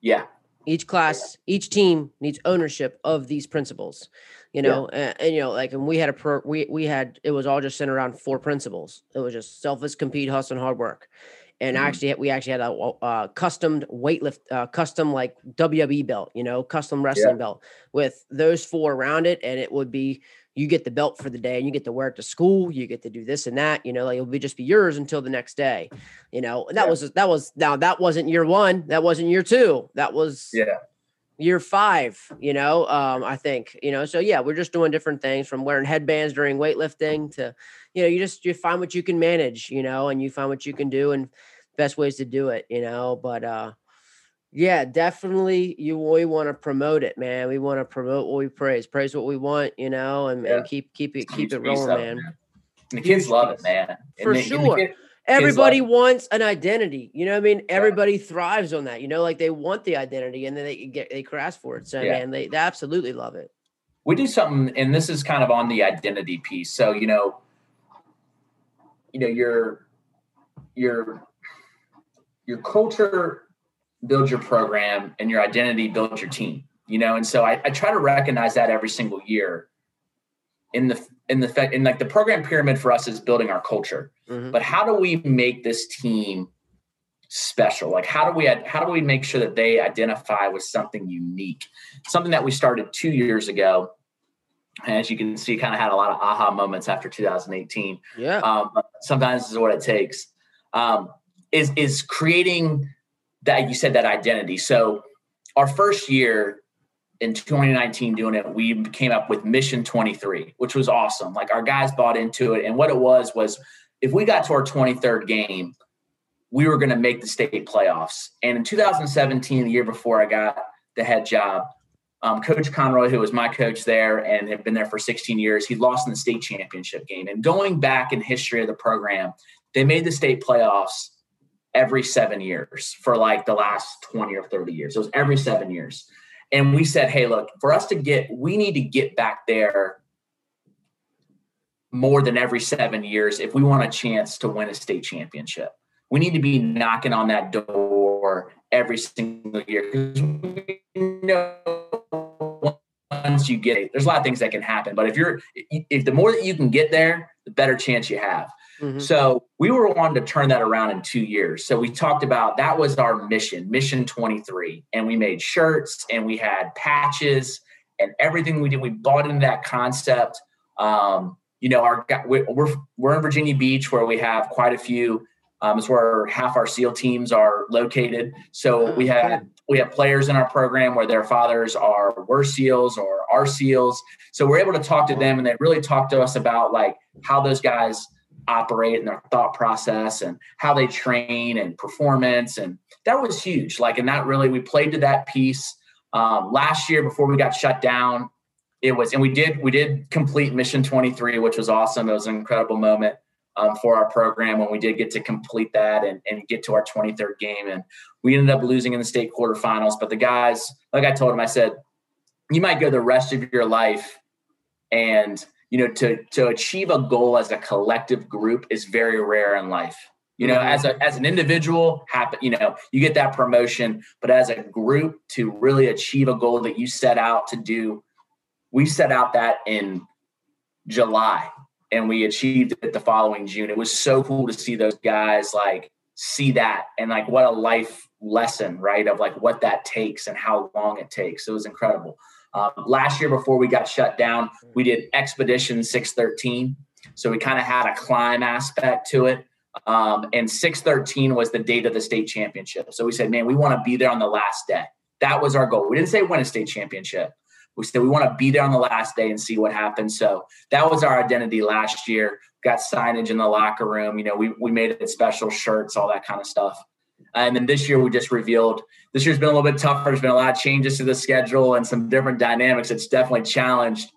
Yeah, each class, each team needs ownership of these principles, you know, yeah. and, and, you know, like, and we had a pro, we we had it was all just centered around four principles. It was just selfless, compete, hustle, and hard work. And mm-hmm. actually, we actually had a, custom weightlift, uh, custom like WWE belt, you know, custom wrestling yeah. belt with those four around it, and it would be you get the belt for the day and you get to wear it to school you get to do this and that you know like it'll be just be yours until the next day you know and that yeah. was that was now that wasn't year one that wasn't year two that was yeah year five you know um i think you know so yeah we're just doing different things from wearing headbands during weightlifting to you know you just you find what you can manage you know and you find what you can do and best ways to do it you know but uh yeah, definitely. You we want to promote it, man. We want to promote what we praise, praise what we want, you know, and, yeah. and keep keep it keep it rolling, man. man. The kids love it, man. For the, sure. Everybody wants an identity. You know what I mean? Everybody yeah. thrives on that. You know, like they want the identity and then they get they crash for it. So yeah. man, they, they absolutely love it. We do something, and this is kind of on the identity piece. So, you know, you know, your your your culture build your program and your identity build your team you know? And so I, I try to recognize that every single year in the in the fact in like the program pyramid for us is building our culture. Mm-hmm. but how do we make this team special? Like how do we how do we make sure that they identify with something unique? Something that we started two years ago as you can see kind of had a lot of aha moments after 2018 yeah. Um, sometimes this is what it takes. Um, is is creating that you said that identity. So our first year in 2019 doing it, we came up with Mission 23, which was awesome. Like our guys bought into it. And what it was was if we got to our 23rd game, we were going to make the state playoffs. And in 2017, the year before I got the head job, um, Coach Conroy, who was my coach there and had been there for 16 years, he lost in the state championship game. And going back in history of the program, they made the state playoffs every seven years for like the last 20 or 30 years. It was every seven years. And we said, hey, look, for us to get, we need to get back there more than every seven years if we want a chance to win a state championship. we need to be knocking on that door every single year because we know once you get it, there's a lot of things that can happen. But if you're, if the more that you can get there, the better chance you have. Mm-hmm. So we were wanting to turn that around in two years. So we talked about that was our mission, mission 23. And we made shirts and we had patches and everything we did. We bought into that concept. Um, you know, our we're we're in Virginia Beach where we have quite a few. Um, it's where half our SEAL teams are located. So oh, we have we have players in our program where their fathers are were SEALs or are SEALs. So we're able to talk to them, and they really talk to us about like how those guys operate and their thought process and how they train and performance. And that was huge. Like, and that really, we played to that piece. Um, last year before we got shut down, it was, and we did, we did complete mission 23, which was awesome. It was an incredible moment um, for our program when we did get to complete that and, and get to our 23rd game. And we ended up losing in the state quarterfinals. But the guys, like I told them, I said, you might go the rest of your life and you know to to achieve a goal as a collective group is very rare in life. You know mm-hmm. as a as an individual happen you know you get that promotion but as a group to really achieve a goal that you set out to do we set out that in july and we achieved it the following june. It was so cool to see those guys like see that and like what a life lesson right of like what that takes and how long it takes. It was incredible um, last year, before we got shut down, we did Expedition 613. So we kind of had a climb aspect to it. Um, and 613 was the date of the state championship. So we said, man, we want to be there on the last day. That was our goal. We didn't say win a state championship. We said we want to be there on the last day and see what happens. So that was our identity last year. Got signage in the locker room. You know, we we made it special shirts, all that kind of stuff. Uh, and then this year we just revealed this year's been a little bit tougher. There's been a lot of changes to the schedule and some different dynamics. It's definitely challenged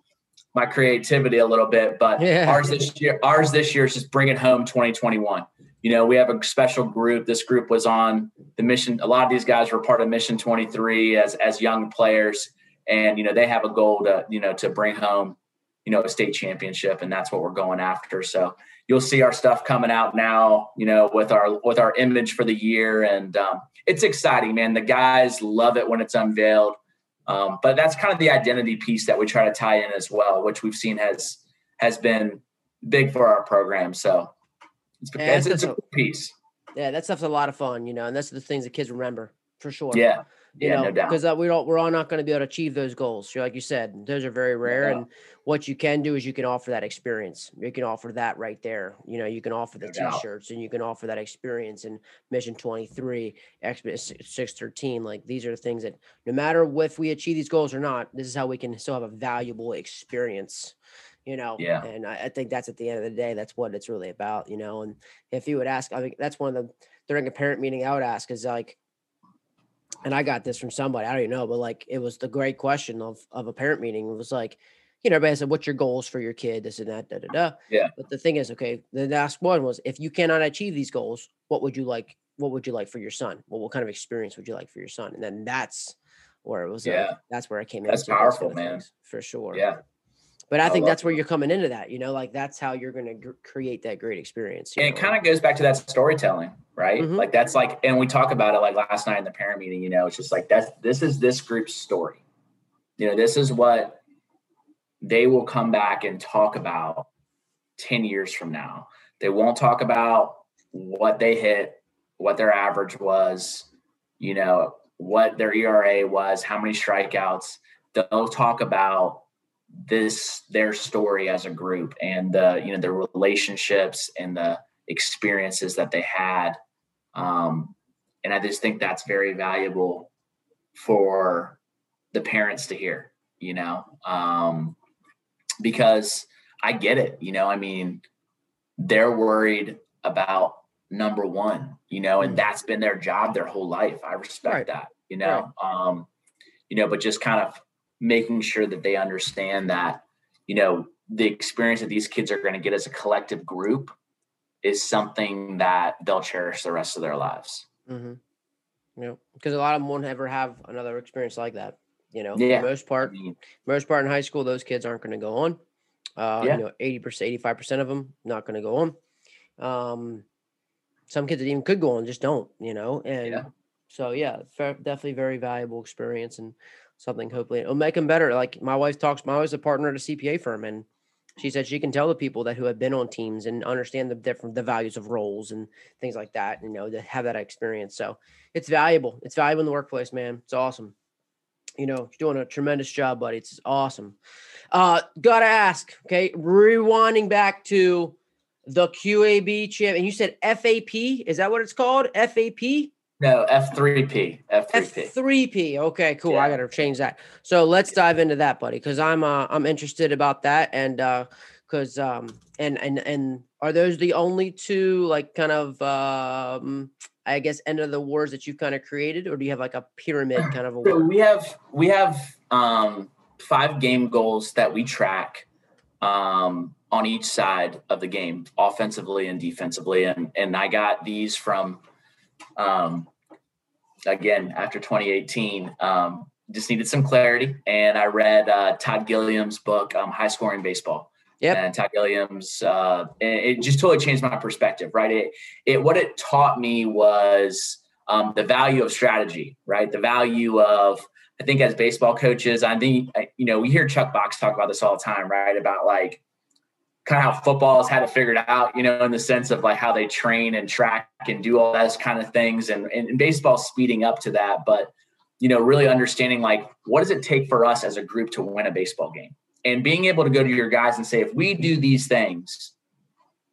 my creativity a little bit. But yeah. ours this year, ours this year is just bring it home 2021. You know, we have a special group. This group was on the mission. A lot of these guys were part of Mission 23 as as young players, and you know they have a goal to you know to bring home you know a state championship, and that's what we're going after. So you'll see our stuff coming out now, you know, with our with our image for the year, and um, it's exciting, man. The guys love it when it's unveiled, um, but that's kind of the identity piece that we try to tie in as well, which we've seen has has been big for our program. So it's, yeah, it's, it's a piece. Yeah, that stuff's a lot of fun, you know, and that's the things that kids remember for sure. Yeah. You yeah, know, because no uh, we don't, we're all not going to be able to achieve those goals. So like you said, those are very rare. No and what you can do is you can offer that experience. You can offer that right there. You know, you can offer the no t-shirts and you can offer that experience in Mission 23, Expedition 613. Like these are the things that no matter if we achieve these goals or not, this is how we can still have a valuable experience you know yeah and I, I, think that's at the end of the day that's what it's really about you know and if you would ask i think that's one of the during a parent meeting i would ask is like and I got this from somebody, I don't even know, but like it was the great question of of a parent meeting. It was like, you know, everybody said, What's your goals for your kid? This and that, da da da. Yeah. But the thing is, okay, the last one was if you cannot achieve these goals, what would you like? What would you like for your son? Well, what kind of experience would you like for your son? And then that's where it was. Yeah. Like, that's where I came in. That's powerful, man. For sure. Yeah. But I, I think that's where you're coming into that, you know, like that's how you're going to g- create that great experience. And know? it kind of goes back to that storytelling, right? Mm-hmm. Like that's like, and we talk about it like last night in the parent meeting, you know, it's just like that's this is this group's story. You know, this is what they will come back and talk about 10 years from now. They won't talk about what they hit, what their average was, you know, what their ERA was, how many strikeouts. They'll talk about this their story as a group and the you know the relationships and the experiences that they had um, and i just think that's very valuable for the parents to hear you know um, because i get it you know i mean they're worried about number one you know and mm. that's been their job their whole life i respect right. that you know right. um you know but just kind of making sure that they understand that you know the experience that these kids are going to get as a collective group is something that they'll cherish the rest of their lives. Mm-hmm. Yeah, because a lot of them won't ever have another experience like that. You know, yeah. most part, most part in high school, those kids aren't going to go on. Uh, yeah. You know, eighty percent, eighty-five percent of them not going to go on. Um, some kids that even could go on just don't, you know, and Yeah. so yeah, fair, definitely very valuable experience and something hopefully it'll make them better. Like my wife talks, my wife's a partner at a CPA firm, and she said she can tell the people that who have been on teams and understand the different the values of roles and things like that. You know, to have that experience, so it's valuable. It's valuable in the workplace, man. It's awesome. You know, you're doing a tremendous job, buddy. It's awesome. Uh, gotta ask, okay, rewinding back to the QAB champ, and you said FAP. Is that what it's called? FAP. No, F3P. F3P. F3P. Okay, cool. I gotta change that. So let's dive into that, buddy, because I'm uh, I'm interested about that, and uh, because um, and and and are those the only two like kind of um, I guess end of the wars that you've kind of created, or do you have like a pyramid kind of So we have we have um, five game goals that we track um, on each side of the game, offensively and defensively, and and I got these from um, again after 2018. Um, just needed some clarity, and I read uh, Todd Guilliams' book, um, High Scoring Baseball. yeah And Todd Guilliams', uh, it, it just totally changed my perspective, right? It, it what it taught me was um, the value of strategy, right? The value of, I think as baseball coaches, I think, you know, we hear Chuck Box talk about this all the time, right? About like kind of how football has had it figured out, you know, in the sense of like how they train and track and do all those kind of things. And, and baseball speeding up to that. But, you know, really understanding like what does it take for us as a group to win a baseball game? And being able to go to your guys and say, if we do these things,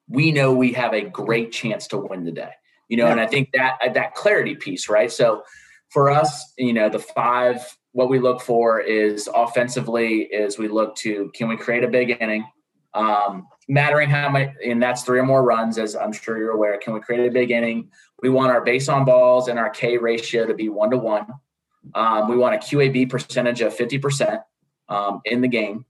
we know we have a great chance to win the day you know and i think that uh, that clarity piece right so for us you know the five what we look for is offensively is we look to can we create a big inning um, mattering how many and that's three or more runs as i'm sure you're aware can we create a big inning we want our base on balls and our k ratio to be one to one um, we want a qab percentage of 50% um, in the game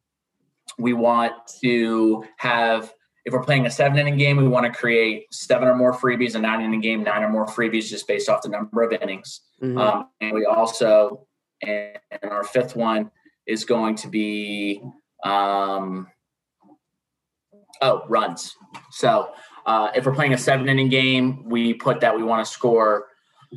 we want to have if we're playing a seven inning game, we want to create seven or more freebies, a nine inning game, nine or more freebies, just based off the number of innings. Mhm. Um, and we also, and, and our fifth one is going to be, um, oh, runs. So uh, if we're playing a seven inning game, we put that we want to score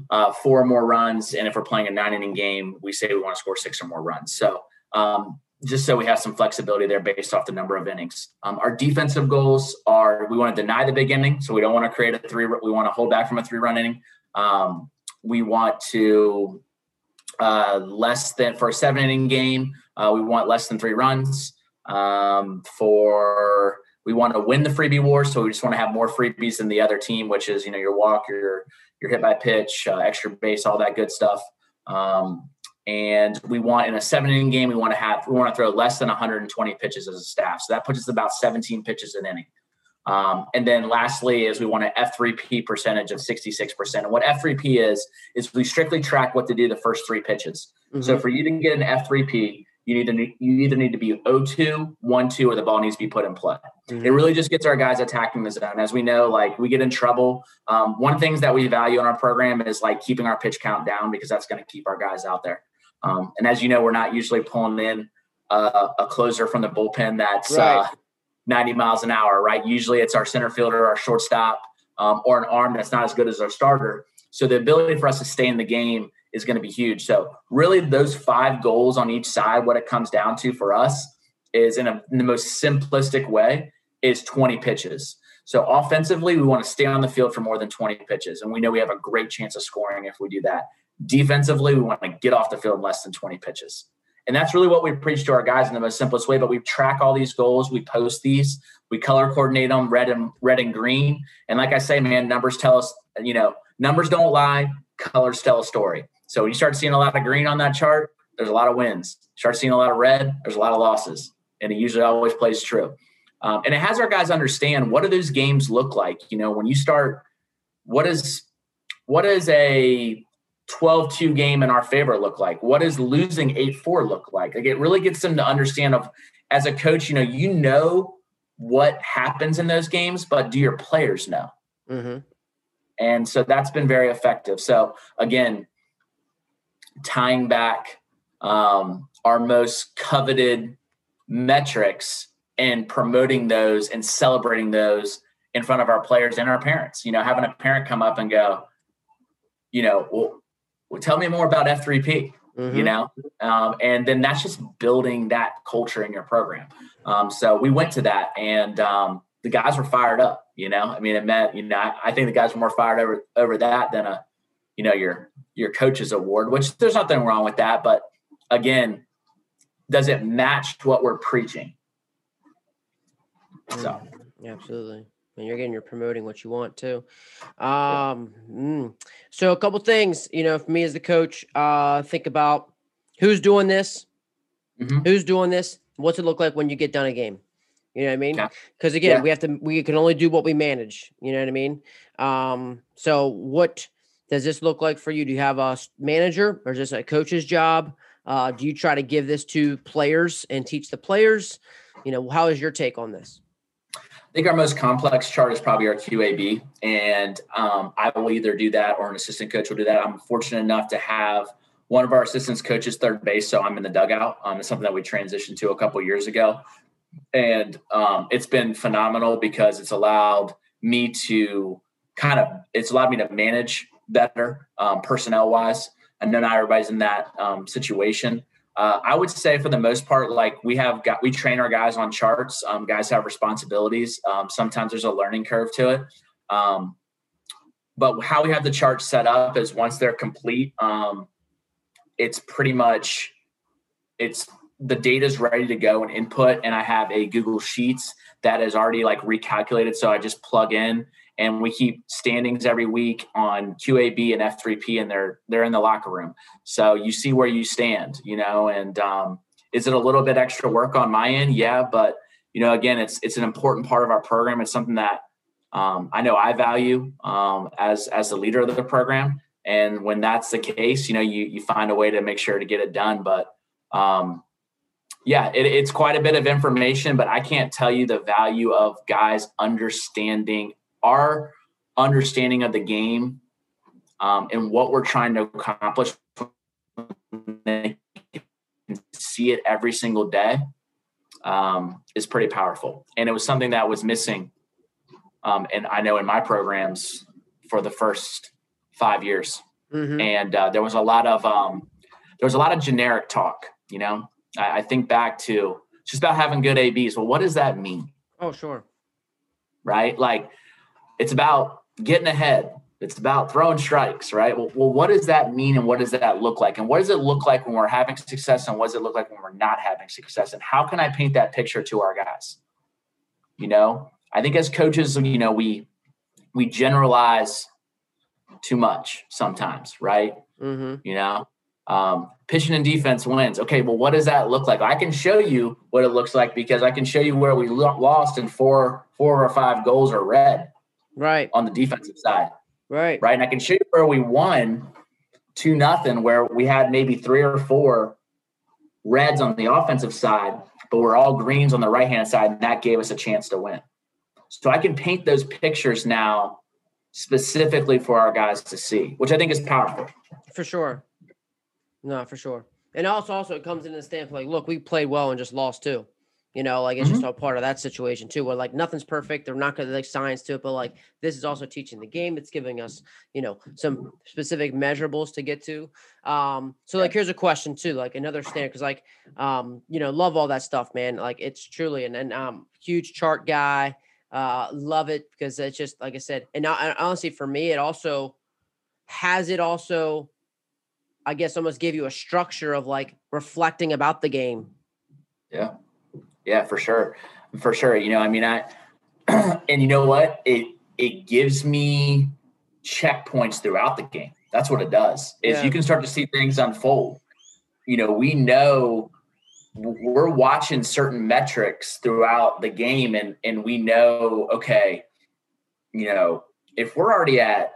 uh, four more runs. And if we're playing a nine inning game, we say we want to score six or more runs. So um, just so we have some flexibility there based off the number of innings. Um, our defensive goals are we want to deny the big inning, so we don't want to create a three. We want to hold back from a three run inning. Um, we want to uh, less than for a seven inning game. Uh, we want less than three runs. Um, for we want to win the freebie war, so we just want to have more freebies than the other team, which is you know your walk, your your hit by pitch, uh, extra base, all that good stuff. Um, and we want in a seven inning game, we want to have we want to throw less than 120 pitches as a staff. So that puts us about 17 pitches an inning. Um, and then lastly is we want an F3P percentage of 66%. And what F3P is, is we strictly track what to do the first three pitches. So Mhm. for you to get an F3P, you need to you either need to be 0-2, 1-2, or the ball needs to be put in play. Mhm. It really just gets our guys attacking the zone. As we know, like we get in trouble. Um, one of the things that we value in our program is like keeping our pitch count down because that's going to keep our guys out there. Um, and as you know, we're not usually pulling in uh, a closer from the bullpen that's uh, 90 miles an hour, right? Usually it's our center fielder, our shortstop, um, or an arm that's not as good as our starter. So the ability for us to stay in the game is going to be huge. So really, those five goals on each side, what it comes down to for us is in, a, in the most simplistic way is 20 pitches. So offensively, we want to stay on the field for more than 20 pitches, and we know we have a great chance of scoring if we do that. Defensively, we want to get off the field less than 20 pitches. And that's really what we preach to our guys in the most simplest way. But we track all these goals, we post these, we color coordinate them red and red and green. And like I say, man, numbers tell us, you know, numbers don't lie, colors tell a story. So when you start seeing a lot of green on that chart, there's a lot of wins. Start seeing a lot of red, there's a lot of losses. And it usually always plays true. Um, and it has our guys understand what do those games look like? You know, when you start, what is what is a 12-2 game in our favor look like? What does losing 8-4 look like? Like it really gets them to understand of as a coach, you know, you know what happens in those games, but do your players know? Mhm. And so that's been very effective. So again, tying back um, our most coveted metrics and promoting those and celebrating those in front of our players and our parents. You know, having a parent come up and go, you know, well, well tell me more about F3P. Mm-hmm. You know, um, and then that's just building that culture in your program. Um, so we went to that, and um, the guys were fired up. You know, I mean, it meant you know I, I think the guys were more fired over over that than a you know your your coach's award, which there's nothing wrong with that, but again, does it match what we're preaching? So, mm, absolutely. And you're getting you're promoting what you want to. Um, mm. so a couple things, you know, for me as the coach, uh, think about who's doing this, mm-hmm. who's doing this, what's it look like when you get done a game. You know what I mean? Because yeah. again, yeah. we have to we can only do what we manage. You know what I mean? Um, so what does this look like for you? Do you have a manager or is this a coach's job? Uh, do you try to give this to players and teach the players? You know, how is your take on this? I think our most complex chart is probably our QAB, and um, I will either do that or an assistant coach will do that. I'm fortunate enough to have one of our assistants coaches third base, so I'm in the dugout. Um, it's something that we transitioned to a couple years ago, and um, it's been phenomenal because it's allowed me to kind of it's allowed me to manage better um, personnel wise I know not everybody's in that um, situation. Uh, I would say for the most part, like we have got, we train our guys on charts. Um, guys have responsibilities. Um, sometimes there's a learning curve to it. Um, but how we have the charts set up is once they're complete, um, it's pretty much, it's the data is ready to go and input. And I have a Google Sheets that is already like recalculated. So I just plug in and we keep standings every week on QAB and F3P, and they're they're in the locker room. So you see where you stand, you know. And um, is it a little bit extra work on my end? Yeah, but you know, again, it's it's an important part of our program. It's something that um, I know I value um, as as the leader of the program. And when that's the case, you know, you you find a way to make sure to get it done. But um, yeah, it, it's quite a bit of information, but I can't tell you the value of guys understanding our understanding of the game um, and what we're trying to accomplish see it every single day um, is pretty powerful. And it was something that was missing um, and i know in my programs for the first five years. Mm-hmm. and uh, there was a lot of um, there was a lot of generic talk you know? I, I think back to just about having good abs well what does that mean? Oh sure. Right? Like it's about getting ahead. It's about throwing strikes, right? Well, well, what does that mean and what does that look like? And what does it look like when we're having success and what does it look like when we're not having success? And how can I paint that picture to our guys? You know, I think as coaches, you know, we we generalize too much sometimes, right? Mm-hmm. You know, um, pitching and defense wins. Okay, well, what does that look like? I can show you what it looks like because I can show you where we lost and four four or five goals are red right. on the defensive side. Right. Right? And i can show you where we won two nothing where we had maybe three or four reds on the offensive side but we're all greens on the right hand side and that gave us a chance to win. So i can paint those pictures now specifically for our guys to see which i think is powerful. For sure. No for sure. And also also it comes in the standpoint like look we played well and just lost too you know, like it's mm-hmm. just a part of that situation too, where like nothing's perfect. They're not going to like science to it, but like this is also teaching the game. It's giving us, you know, some specific measurables to get to. Um, so like here's a question too, like another standard, because like um, you know, love all that stuff, man. Like it's truly and and um huge chart guy. Uh love it because it's just like I said, and, now, and honestly for me, it also has it also, I guess almost give you a structure of like reflecting about the game. Yeah. Yeah, for sure. For sure. You know, I mean, I, (clears throat) and you know what? It, it gives me checkpoints throughout the game. That's what it does. Is yeah. you can start to see things unfold. You know, we know we're watching certain metrics throughout the game and and we know okay, you know, if we're already at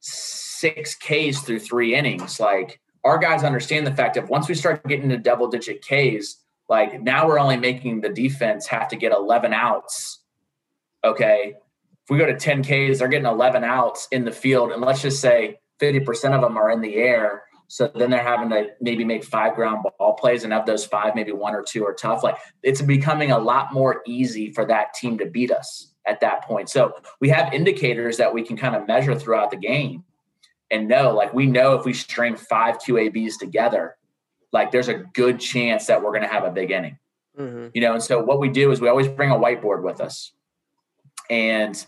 6 Ks through 3 innings, like our guys understand the fact that once we start getting to double digit Ks, like now we're only making the defense have to get 11 outs. Okay. If we go to 10 Ks, they're getting 11 outs in the field. And let's just say 50% of them are in the air. So then they're having to maybe make five ground ball plays, and of those five, maybe one or two are tough. Like it's becoming a lot more easy for that team to beat us. at that point. So we have indicators that we can kind of measure throughout the game and know, like we know if we string five QABs together, like there's a good chance that we're going to have a big inning. Mm-hmm. You know, and so what we do is we always bring a whiteboard with us. And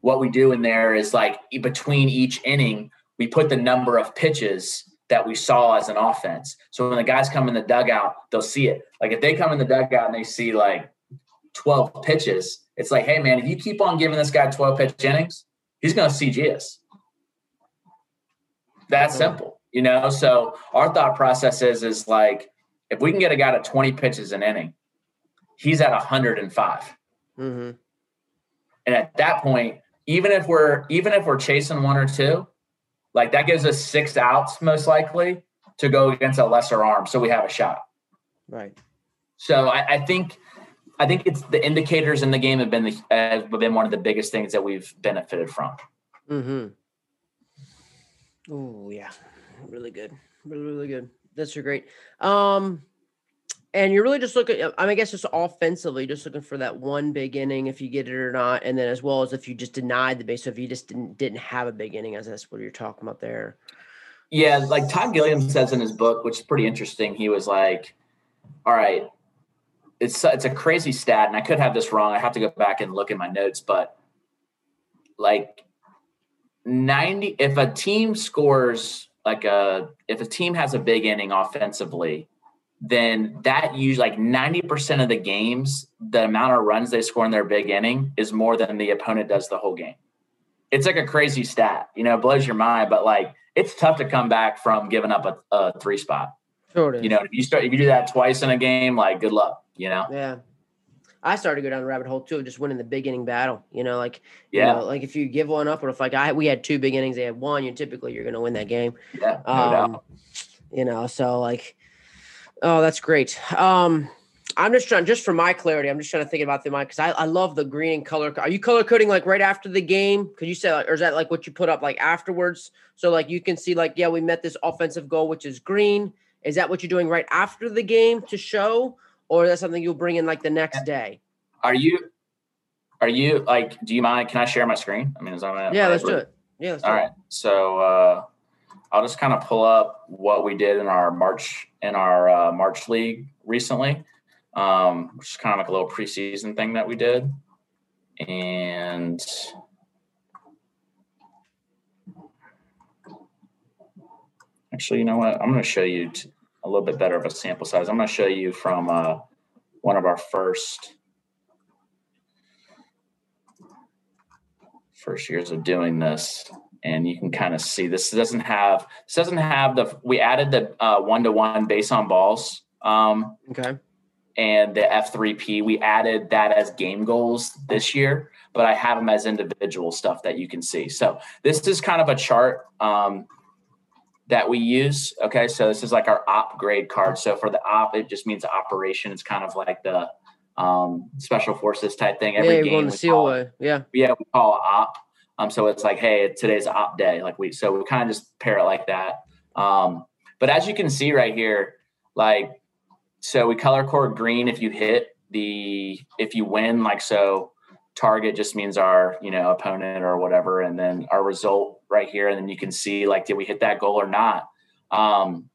what we do in there is like between each inning, we put the number of pitches that we saw as an offense. So when the guys come in the dugout, they'll see it. Like if they come in the dugout and they see like 12 pitches, it's like, hey man, if you keep on giving this guy 12 pitch innings, he's gonna CG us. That's simple, you know. So our thought process is is like if we can get a guy to 20 pitches an inning, he's at 105. Mm-hmm. And at that point, even if we're even if we're chasing one or two, like that gives us six outs most likely to go against a lesser arm, so we have a shot. Right. So I, I think I think it's the indicators in the game have been the, have been one of the biggest things that we've benefited from. Mm-hmm. Oh yeah, really good, really really good. That's great. Um, and you're really just looking. I mean, I guess just offensively, just looking for that one big inning if you get it or not, and then as well as if you just denied the base. So if you just didn't didn't have a big inning, as that's what you're talking about there. Yeah, like Todd Guilliams says in his book, which is pretty interesting. He was like, "All right, it's it's a crazy stat, and I could have this wrong. I have to go back and look in my notes, but like ninety, if a team scores like a if a team has a big inning offensively, then that usually like ninety percent of the games, the amount of runs they score in their big inning is more than the opponent does the whole game. It's like a crazy stat, you know, it blows your mind, but like it's tough to come back from giving up a, a three spot. Sure you know, if you start if you do that twice in a game, like good luck you know? Yeah. I started to go down the rabbit hole too, just winning the big inning battle. You know, like yeah, you know, like if you give one up, or if like I we had two big innings, they had one, you typically you're going to win that game. Yeah, no um, doubt. You know, so like, oh, that's great. Um, I'm just trying, just for my clarity, I'm just trying to think about the mind because I, I love the green and color. Are you color coding like right after the game? Could you say, like, or is that like what you put up like afterwards? So like you can see like, yeah, we met this offensive goal, which is green. Is that what you're doing right after the game to show? Or is that something you'll bring in like the next day? Are you are you like do you mind can I share my screen? I mean is that Yeah, let's do it. Yeah, let's All right. So uh I'll just kind of pull up what we did in our March in our uh, March league recently. Um, which is kind of like a little preseason thing that we did. And actually, you know what? I'm going to show you t- a little bit better of a sample size. I'm going to show you from uh, one of our first first years of doing this and you can kind of see this doesn't have this doesn't have the we added the uh, one-to-one base on balls um, okay and the f3p we added that as game goals this year but i have them as individual stuff that you can see so this is kind of a chart um, that we use. Okay, so this is like our op grade card. So for the op, it just means operation. It's kind of like the um, special forces type thing. Every yeah, game, we call it, yeah, yeah, we call it op. Um, so it's like, hey, today's op day. Like we, so we kind of just pair it like that. Um, but as you can see right here, like, so we color code green if you hit the, if you win, like so target just means our you know opponent or whatever and then our result right here and then you can see like did we hit that goal or not? Um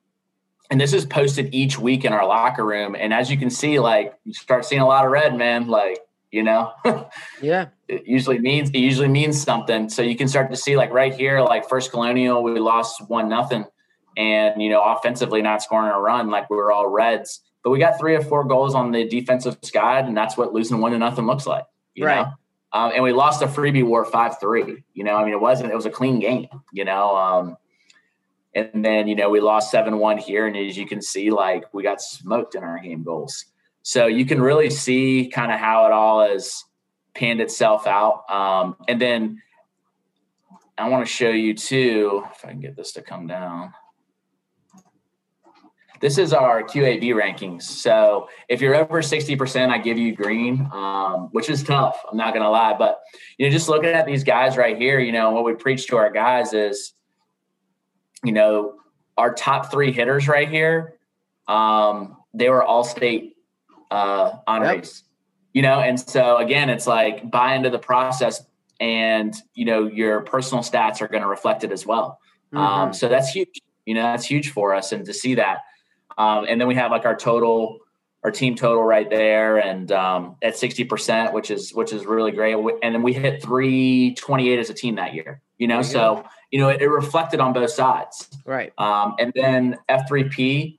and this is posted each week in our locker room and as you can see like you start seeing a lot of red man like you know? (laughs) Yeah. It usually means it usually means something. So you can start to see like right here like first colonial we lost one nothing and you know offensively not scoring a run like we were all reds. But we got three or four goals on the defensive side and that's what losing one to nothing looks like right. know. Um, and we lost a freebie war five three. You know, I mean, it wasn't. It was a clean game. You know, um, and then you know we lost seven one here, and as you can see, like we got smoked in our game goals. So you can really see kind of how it all has panned itself out. Um, and then I want to show you too, if I can get this to come down. This is our QAB rankings. So if you're over 60%, I give you green, um, which is tough. I'm not going to lie. But, you know, just looking at these guys right here, you know, what we preach to our guys is, you know, our top three hitters right here, um, they were all state uh, honorees. Yep. you know, and so again, it's like buy into the process and, you know, your personal stats are going to reflect it as well. Um, mm-hmm. Um, so that's huge. You know, that's huge for us. And to see that. Um, and then we have like our total, our team total right there and um, at 60%, which is, which is really great. And then we hit 328 as a team that year, you know, so, you know, it, it, reflected on both sides. Right. Um, and then F3P,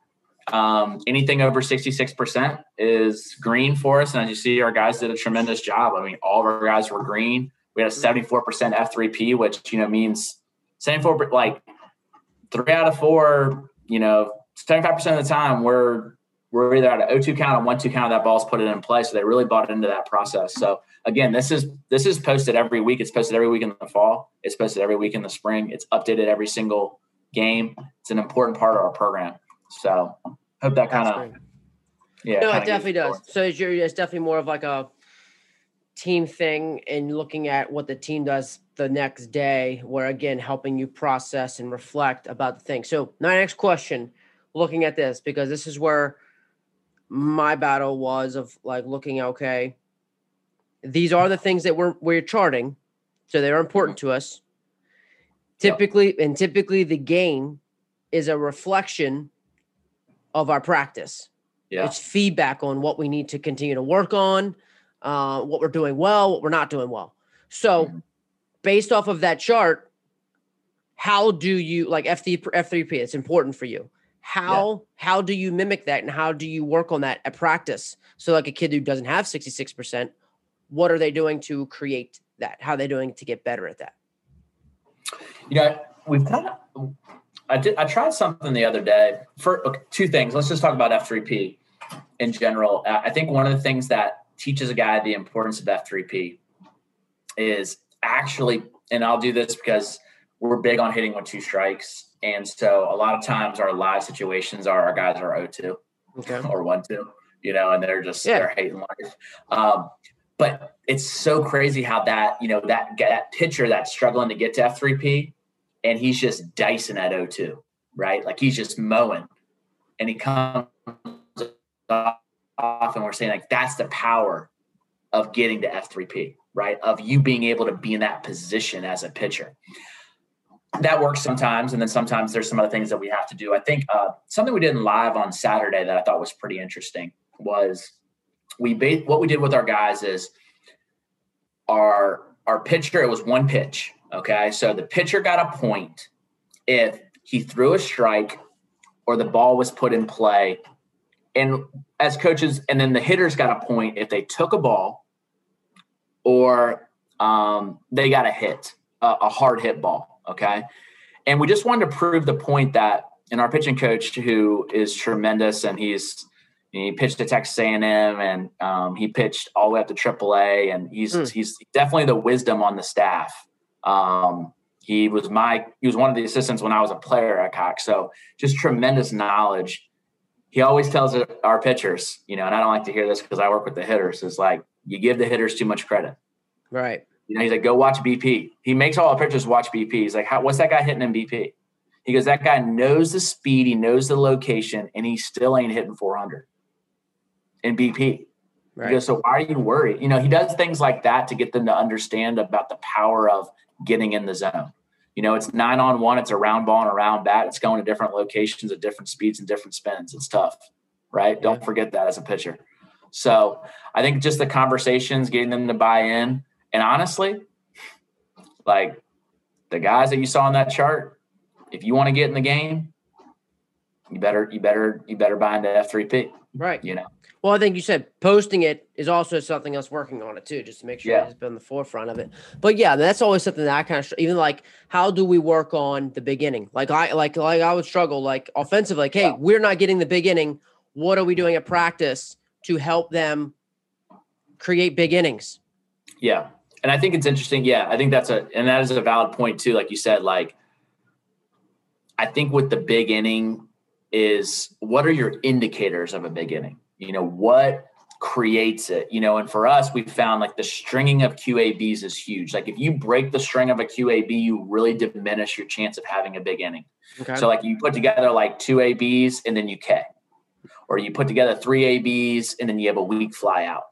um, anything over 66% is green for us. And as you see, our guys did a tremendous job. I mean, all of our guys were green. We had a 74% F3P, which, you know, means 74, like three out of four, you know, 75% of the time we're, we're either at an 0-2 count or 1-2 count of that ball's put it in play. So they really bought into that process. So again, this is, this is posted every week. It's posted every week in the fall. It's posted every week in the spring. It's updated every single game. It's an important part of our program. So hope that kind of yeah. No, it definitely does. So it's, your, it's definitely more of like a team thing and looking at what the team does the next day, where again helping you process and reflect about the thing. So my next question, looking at this because this is where my battle was of like looking okay these are the things that we're we're charting so they're important to us typically and typically the game is a reflection of our practice. Yeah. It's feedback on what we need to continue to work on, uh, what we're doing well, what we're not doing well. So, mm-hmm. based off of that chart, how do you like F3 F3P? It's important for you. How yeah. how do you mimic that and how do you work on that at practice? So, like a kid who doesn't have 66%, what are they doing to create that? How are they doing to get better at that? You know, we've kind of I did. I tried something the other day for okay, two things. Let's just talk about F3P in general. Uh, I think one of the things that teaches a guy the importance of F3P is actually, and I'll do this because we're big on hitting with two strikes, and so a lot of times our live situations are our guys are 0-2 okay. (laughs) or 1-2, you know, and they're just yeah. they're hating life. Um, but it's so crazy how that you know that that pitcher that's struggling to get to F3P and he's just dicing at 0-2, right? Like he's just mowing. And he comes off and we're saying like that's the power of getting to F3P, right? Of you being able to be in that position as a pitcher. That works sometimes, and then sometimes there's some other things that we have to do. I think uh, something we did in live on Saturday that I thought was pretty interesting was we ba- what we did with our guys is our our pitcher it was one pitch Okay. So the pitcher got a point if he threw a strike or the ball was put in play. And as coaches, and then the hitters got a point if they took a ball or um, they got a hit, a, a hard hit ball. Okay. And we just wanted to prove the point that, and our pitching coach, who is tremendous, and he's he pitched to Texas A&M, and um, he pitched all the way up to AAA, and he's mm. he's definitely the wisdom on the staff. Um, he was my he was one of the assistants when I was a player at Cox. So just tremendous knowledge. He always tells our pitchers, you know, and I don't like to hear this because I work with the hitters. Is like you give the hitters too much credit. Right. You know, he's like, go watch BP. He makes all the pitchers watch BP. He's like, How, what's that guy hitting in BP? He goes, that guy knows the speed, he knows the location, and he still ain't hitting 400 in BP. Right. He goes, so why are you worried? You know, he does things like that to get them to understand about the power of getting in the zone. You know, it's nine on one, it's a round ball and a round bat. It's going to different locations at different speeds and different spins. It's tough, right? Yeah. Don't forget that as a pitcher. So I think just the conversations, getting them to buy in. And honestly, like the guys that you saw on that chart, if you want to get in the game, you better, you better, you better buy into F3P. Right. You know. Well, I think you said posting it is also something else working on it too, just to make sure yeah. it's been the forefront of it. But yeah, that's always something that I kind of even like. How do we work on the beginning? Like I like like I would struggle like offensive. Like, hey, yeah. we're not getting the beginning. What are we doing at practice to help them create big innings? Yeah, and I think it's interesting. Yeah, I think that's a and that is a valid point too. Like you said, like I think with the big inning is what are your indicators of a big inning? You know, what creates it, you know, and for us, we found like the stringing of QABs is huge. Like if you break the string of a QAB, you really diminish your chance of having a big inning. Okay. So like you put together like two ABs and then you K, or you put together three ABs and then you have a weak fly out.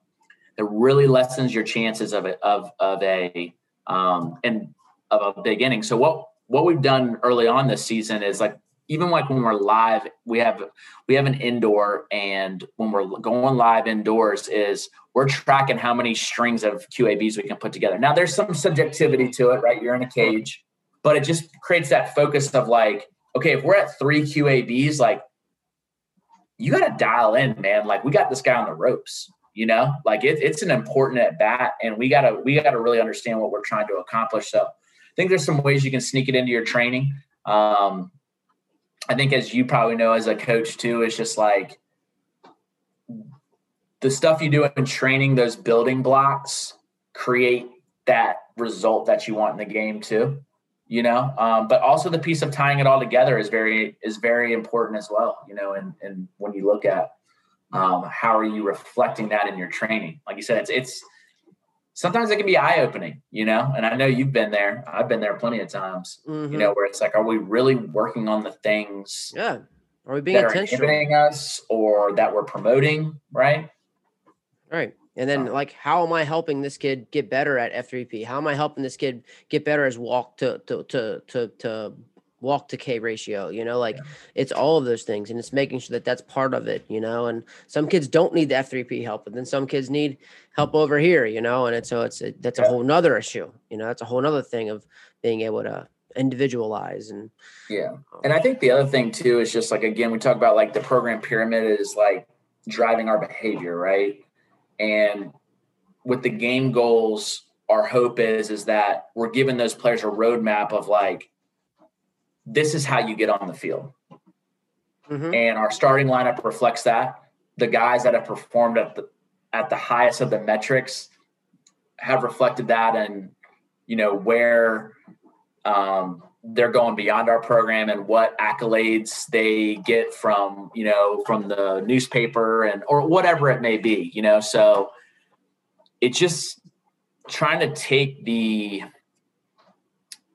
It really lessens your chances of it of of a um and of a big inning. So what what we've done early on this season is like even like when we're live, we have we have an indoor, and when we're going live indoors, is we're tracking how many strings of QABs we can put together. Now there's some subjectivity to it, right? You're in a cage, but it just creates that focus of like, okay, if we're at three QABs, like you got to dial in, man. Like we got this guy on the ropes, you know. Like it, it's an important at bat, and we gotta we gotta really understand what we're trying to accomplish. So I think there's some ways you can sneak it into your training. Um, I think, as you probably know, as a coach too, it's just like the stuff you do in training, those building blocks create that result that you want in the game too. You know, um, but also the piece of tying it all together is very is very important as well. You know, and and when you look at um, how are you reflecting that in your training, like you said, it's it's sometimes it can be eye opening, you know. And I know you've been there. I've been there plenty of times. Mm-hmm. You know, where it's like, are we really working on the things? Yeah. Are we being that intentional? are inhibiting us or that we're promoting? Right. Right. And then, like, how am I helping this kid get better at F3P? How am I helping this kid get better as walk to to to to, to walk to K ratio, you know, like yeah. it's all of those things and it's making sure that that's part of it, you know, and some kids don't need the F3P help, but then some kids need help over here, you know, and it's, so it's, a, that's a whole nother issue, you know, that's a whole nother thing of being able to individualize and yeah. Um, and I think the other thing too is just like, again, we talk about like the program pyramid is like driving our behavior, right? And with the game goals, our hope is, is that we're giving those players a roadmap of like, this is how you get on the field. Mm-hmm. And our starting lineup reflects that. The guys that have performed at the at the highest of the metrics have reflected that and you know where um, they're going beyond our program and what accolades they get from you know from the newspaper and or whatever it may be you know so it's just trying to take the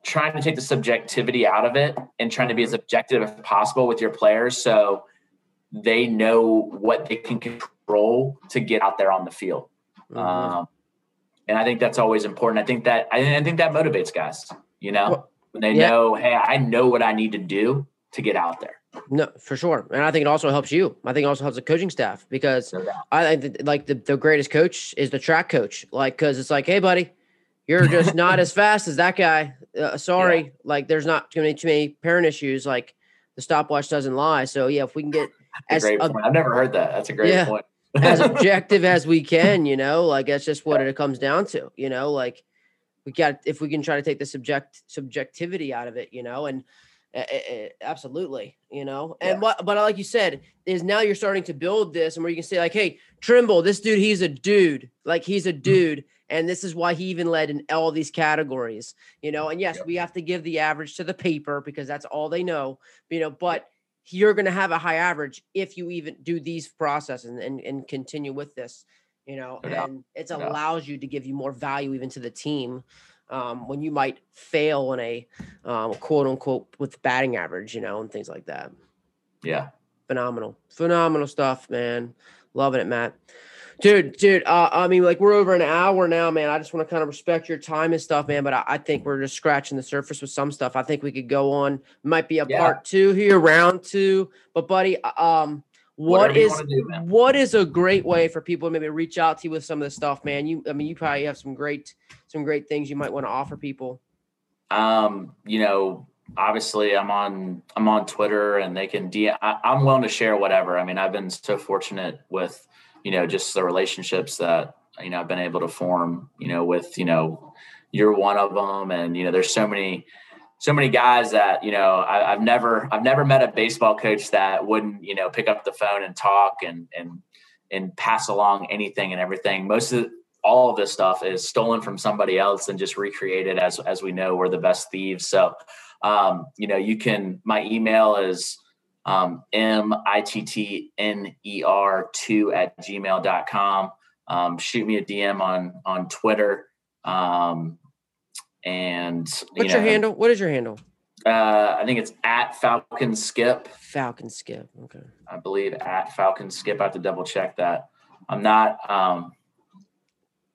trying to take the subjectivity out of it and trying to be as objective as possible with your players so they know what they can control to get out there on the field. Mm-hmm. Um, and I think that's always important. I think that I, I think that motivates guys. You know, well, when they yeah. know, hey, I know what I need to do to get out there. No, for sure, and I think it also helps you. I think it also helps the coaching staff because I think like the, the greatest coach is the track coach. Like, because it's like, hey, buddy, you're just (laughs) not as fast as that guy. Uh, sorry, yeah. like there's not too many too many parent issues. Like the stopwatch doesn't lie. So yeah, if we can get as great point. I've never heard that. That's a great yeah, point. as (laughs) objective as we can, you know, like that's just what yeah. it comes down to. You know, like we got if we can try to take the subject subjectivity out of it, you know, and uh, absolutely, you know, and what, but like you said, is now you're starting to build this, and where you can say like, hey, Trimble, this dude, he's a dude, like he's a mm-hmm. And this is why he even led in all these categories, you know. And yes, yep. we have to give the average to the paper because that's all they know, you know. But you're going to have a high average if you even do these processes and, and, and continue with this, you know. Yeah. And it yeah. allows you to give you more value even to the team um, when you might fail in a um, quote unquote with batting average, you know, and things like that. Yeah. Phenomenal, phenomenal stuff, man. Loving it, Matt. Dude, dude, uh, I mean, like we're over an hour now, man. I just want to kind of respect your time and stuff, man. But I, I, think we're just scratching the surface with some stuff. I think we could go on. Might be a yeah. part two here, round two. But buddy, uh, um, what is do, what is a great way for people to maybe reach out to you with some of the stuff, man? You, I mean, you probably have some great, some great things you might want to offer people. Um, you know, obviously I'm on I'm on Twitter and they can DM. I, I'm willing to share whatever. I mean, I've been so fortunate with you know, just the relationships that, you know, I've been able to form, you know, with, you know, you're one of them. And, you know, there's so many, so many guys that, you know, I, have never, I've never met a baseball coach that wouldn't, you know, pick up the phone and talk and, and, and pass along anything and everything. Most of all of this stuff is stolen from somebody else and just recreated as, as we know, we're the best thieves. So, um, you know, you can, my email is, um, M-I-T-T-N-E-R 2 at gmail.com. Um, shoot me a DM on, on Twitter. Um, and what's you know, your handle? What is your handle? Uh, I think it's at Falcon Skip. Falcon Skip. Okay. I believe at Falcon Skip. I have to double check that. I'm not, um,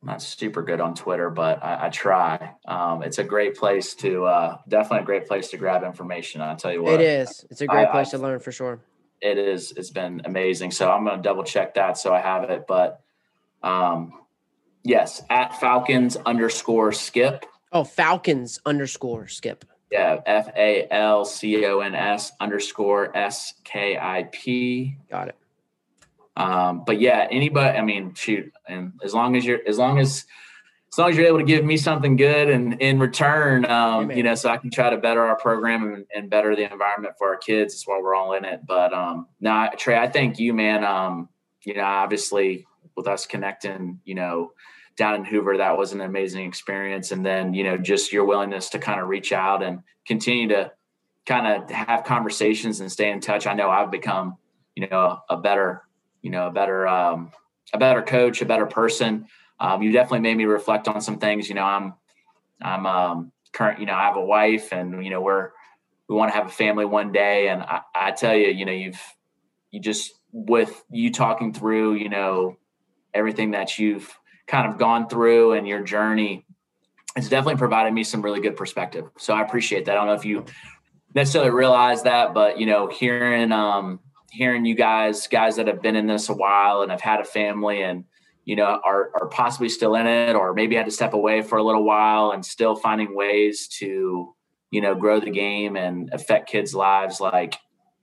not super good on Twitter, but I, I try. Um, it's a great place to uh, definitely a great place to grab information. I'll tell you what, it is. It's a great I- place I- to learn for sure. it is it's been amazing so i'm going to double check that so i have it but um yes at falcons underscore skip Oh, Falcons underscore skip. yeah f-a-l-c-o-n-s underscore s-k-i-p Got it. Um but yeah anybody i mean shoot and as long as you're as long as as long as you're able to give me something good and in return um you know so i can try to better our program and, and better the environment for our kids that's why we're all in it. But um no trey i thank you man. Um you know obviously with us connecting you know down in hoover that was an amazing experience. And then you know just your willingness to kind of reach out and continue to kind of have conversations and stay in touch. I know i've become you know a better you know a better um a better coach a better person um, you definitely made me reflect on some things. You know, I'm, I'm um, current. You know, I have a wife, and you know, we're we want to have a family one day. And I, I tell you, you know, you've you just with you talking through, you know, everything that you've kind of gone through and your journey, it's definitely provided me some really good perspective. So I appreciate that. I don't know if you necessarily realize that, but you know, hearing um, hearing you guys, guys that have been in this a while and have had a family and you know, are, are possibly still in it, or maybe had to step away for a little while and still finding ways to, you know, grow the game and affect kids' lives. Like,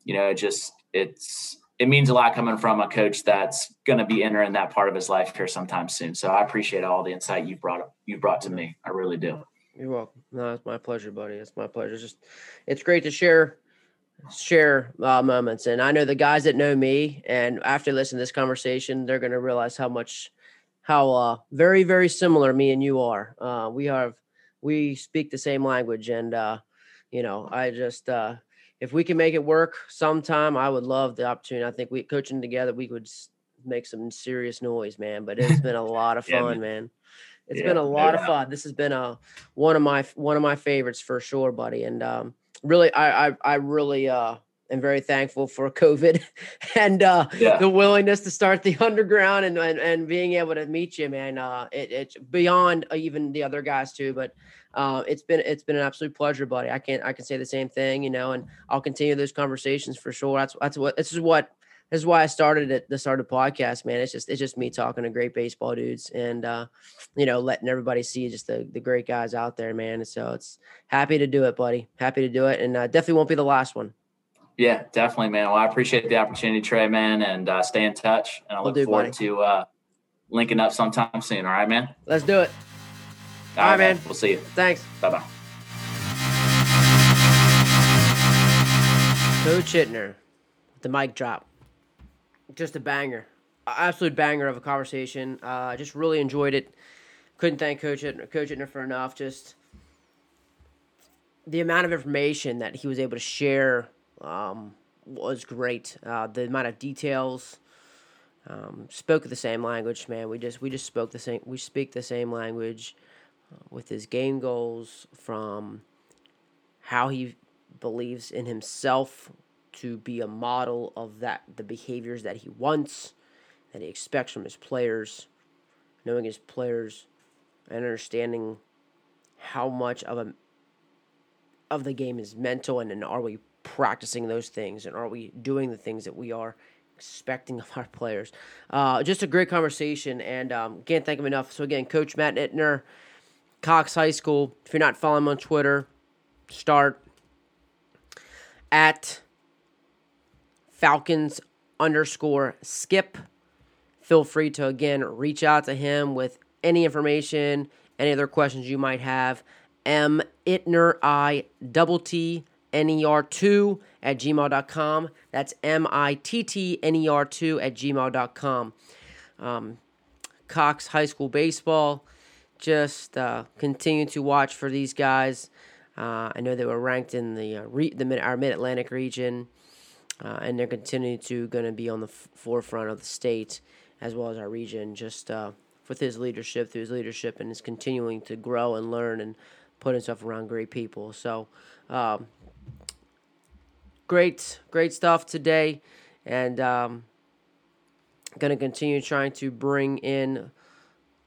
you know, it just, it's, it means a lot coming from a coach that's going to be entering that part of his life here sometime soon. So I appreciate all the insight you brought you brought to me. I really do. You're welcome. No, it's my pleasure, buddy. It's my pleasure. It's just, it's great to share, share uh, moments. And I know the guys that know me, and after listening to this conversation, they're going to realize how much, how uh, very, very similar me and you are. Uh, we have, we speak the same language, and uh, you know, I just, uh, if we can make it work sometime, I would love the opportunity. I think we coaching together, we could make some serious noise, man. But it's been a (laughs) lot of Yeah, fun, man. It's Yeah, been a lot of fun. This has been a one of my one of my favorites for sure, buddy. And um, really, I I, I really uh, am very thankful for COVID (laughs) and uh, Yeah. the willingness to start the (laughs) underground and, and and being able to meet you, man. Uh, it, it's beyond uh, even the other guys too, but uh, it's been it's been an absolute pleasure, buddy. I can't I can say the same thing, you know, and I'll continue those conversations for sure. That's that's what this is what this is why I started it. The start of the podcast, man. It's just it's just me talking to great baseball dudes and uh, you know letting everybody see just the the great guys out there, man. And so it's happy to do it, buddy. Happy to do it, and uh, definitely won't be the last one. Yeah, definitely, man. Well, I appreciate the opportunity, Trey, man, and uh, stay in touch. And I look do, forward buddy. to uh, linking up sometime soon. All right, man. Let's do it. All right, man. We'll see you. Thanks. Bye bye. Coach Mittner, the mic drop. Just a banger. Absolute banger of a conversation. Uh, I just really enjoyed it. Couldn't thank Coach Mittner, Coach Mittner for enough. Just the amount of information that he was able to share um, was great. Uh, the amount of details. Um, spoke the same language, man. We just we just spoke the same. We speak the same language uh, with his game goals from how he believes in himself to be a model of that the behaviors that he wants that he expects from his players knowing his players and understanding how much of a of the game is mental and, and are we practicing those things and are we doing the things that we are expecting of our players. Uh, just a great conversation and um, can't thank him enough. So again coach matt Mittner, cox high school. If you're not following him on twitter start at Falcons underscore skip. Feel free to again reach out to him with any information, any other questions you might have. M Itner I double T N E R two at gmail.com. That's M I T T N E R two at gmail.com. Um, Cox High School Baseball. Just uh, continue to watch for these guys. Uh, I know they were ranked in the uh, re- the mid- our Mid Atlantic region, uh, and they're continuing to going to be on the f- forefront of the state as well as our region. Just uh, with his leadership, through his leadership, and is continuing to grow and learn and put himself around great people. So, um, great, great stuff today, and um, going to continue trying to bring in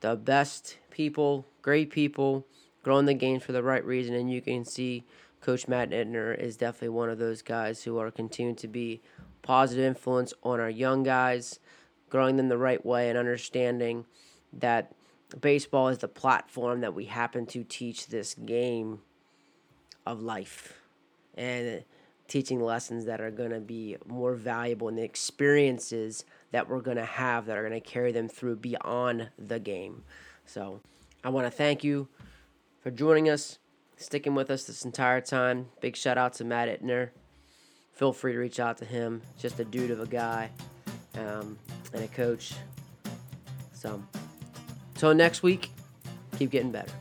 the best people, great people, growing the game for the right reason. And you can see Coach Matt Mittner is definitely one of those guys who are continuing to be positive influence on our young guys, growing them the right way and understanding that baseball is the platform that we happen to teach this game of life and teaching lessons that are going to be more valuable and the experiences that we're going to have that are going to carry them through beyond the game. So I want to thank you for joining us, sticking with us this entire time. Big shout out to Matt Mittner. Feel free to reach out to him. Just a dude of a guy um, and a coach. So, until next week, keep getting better.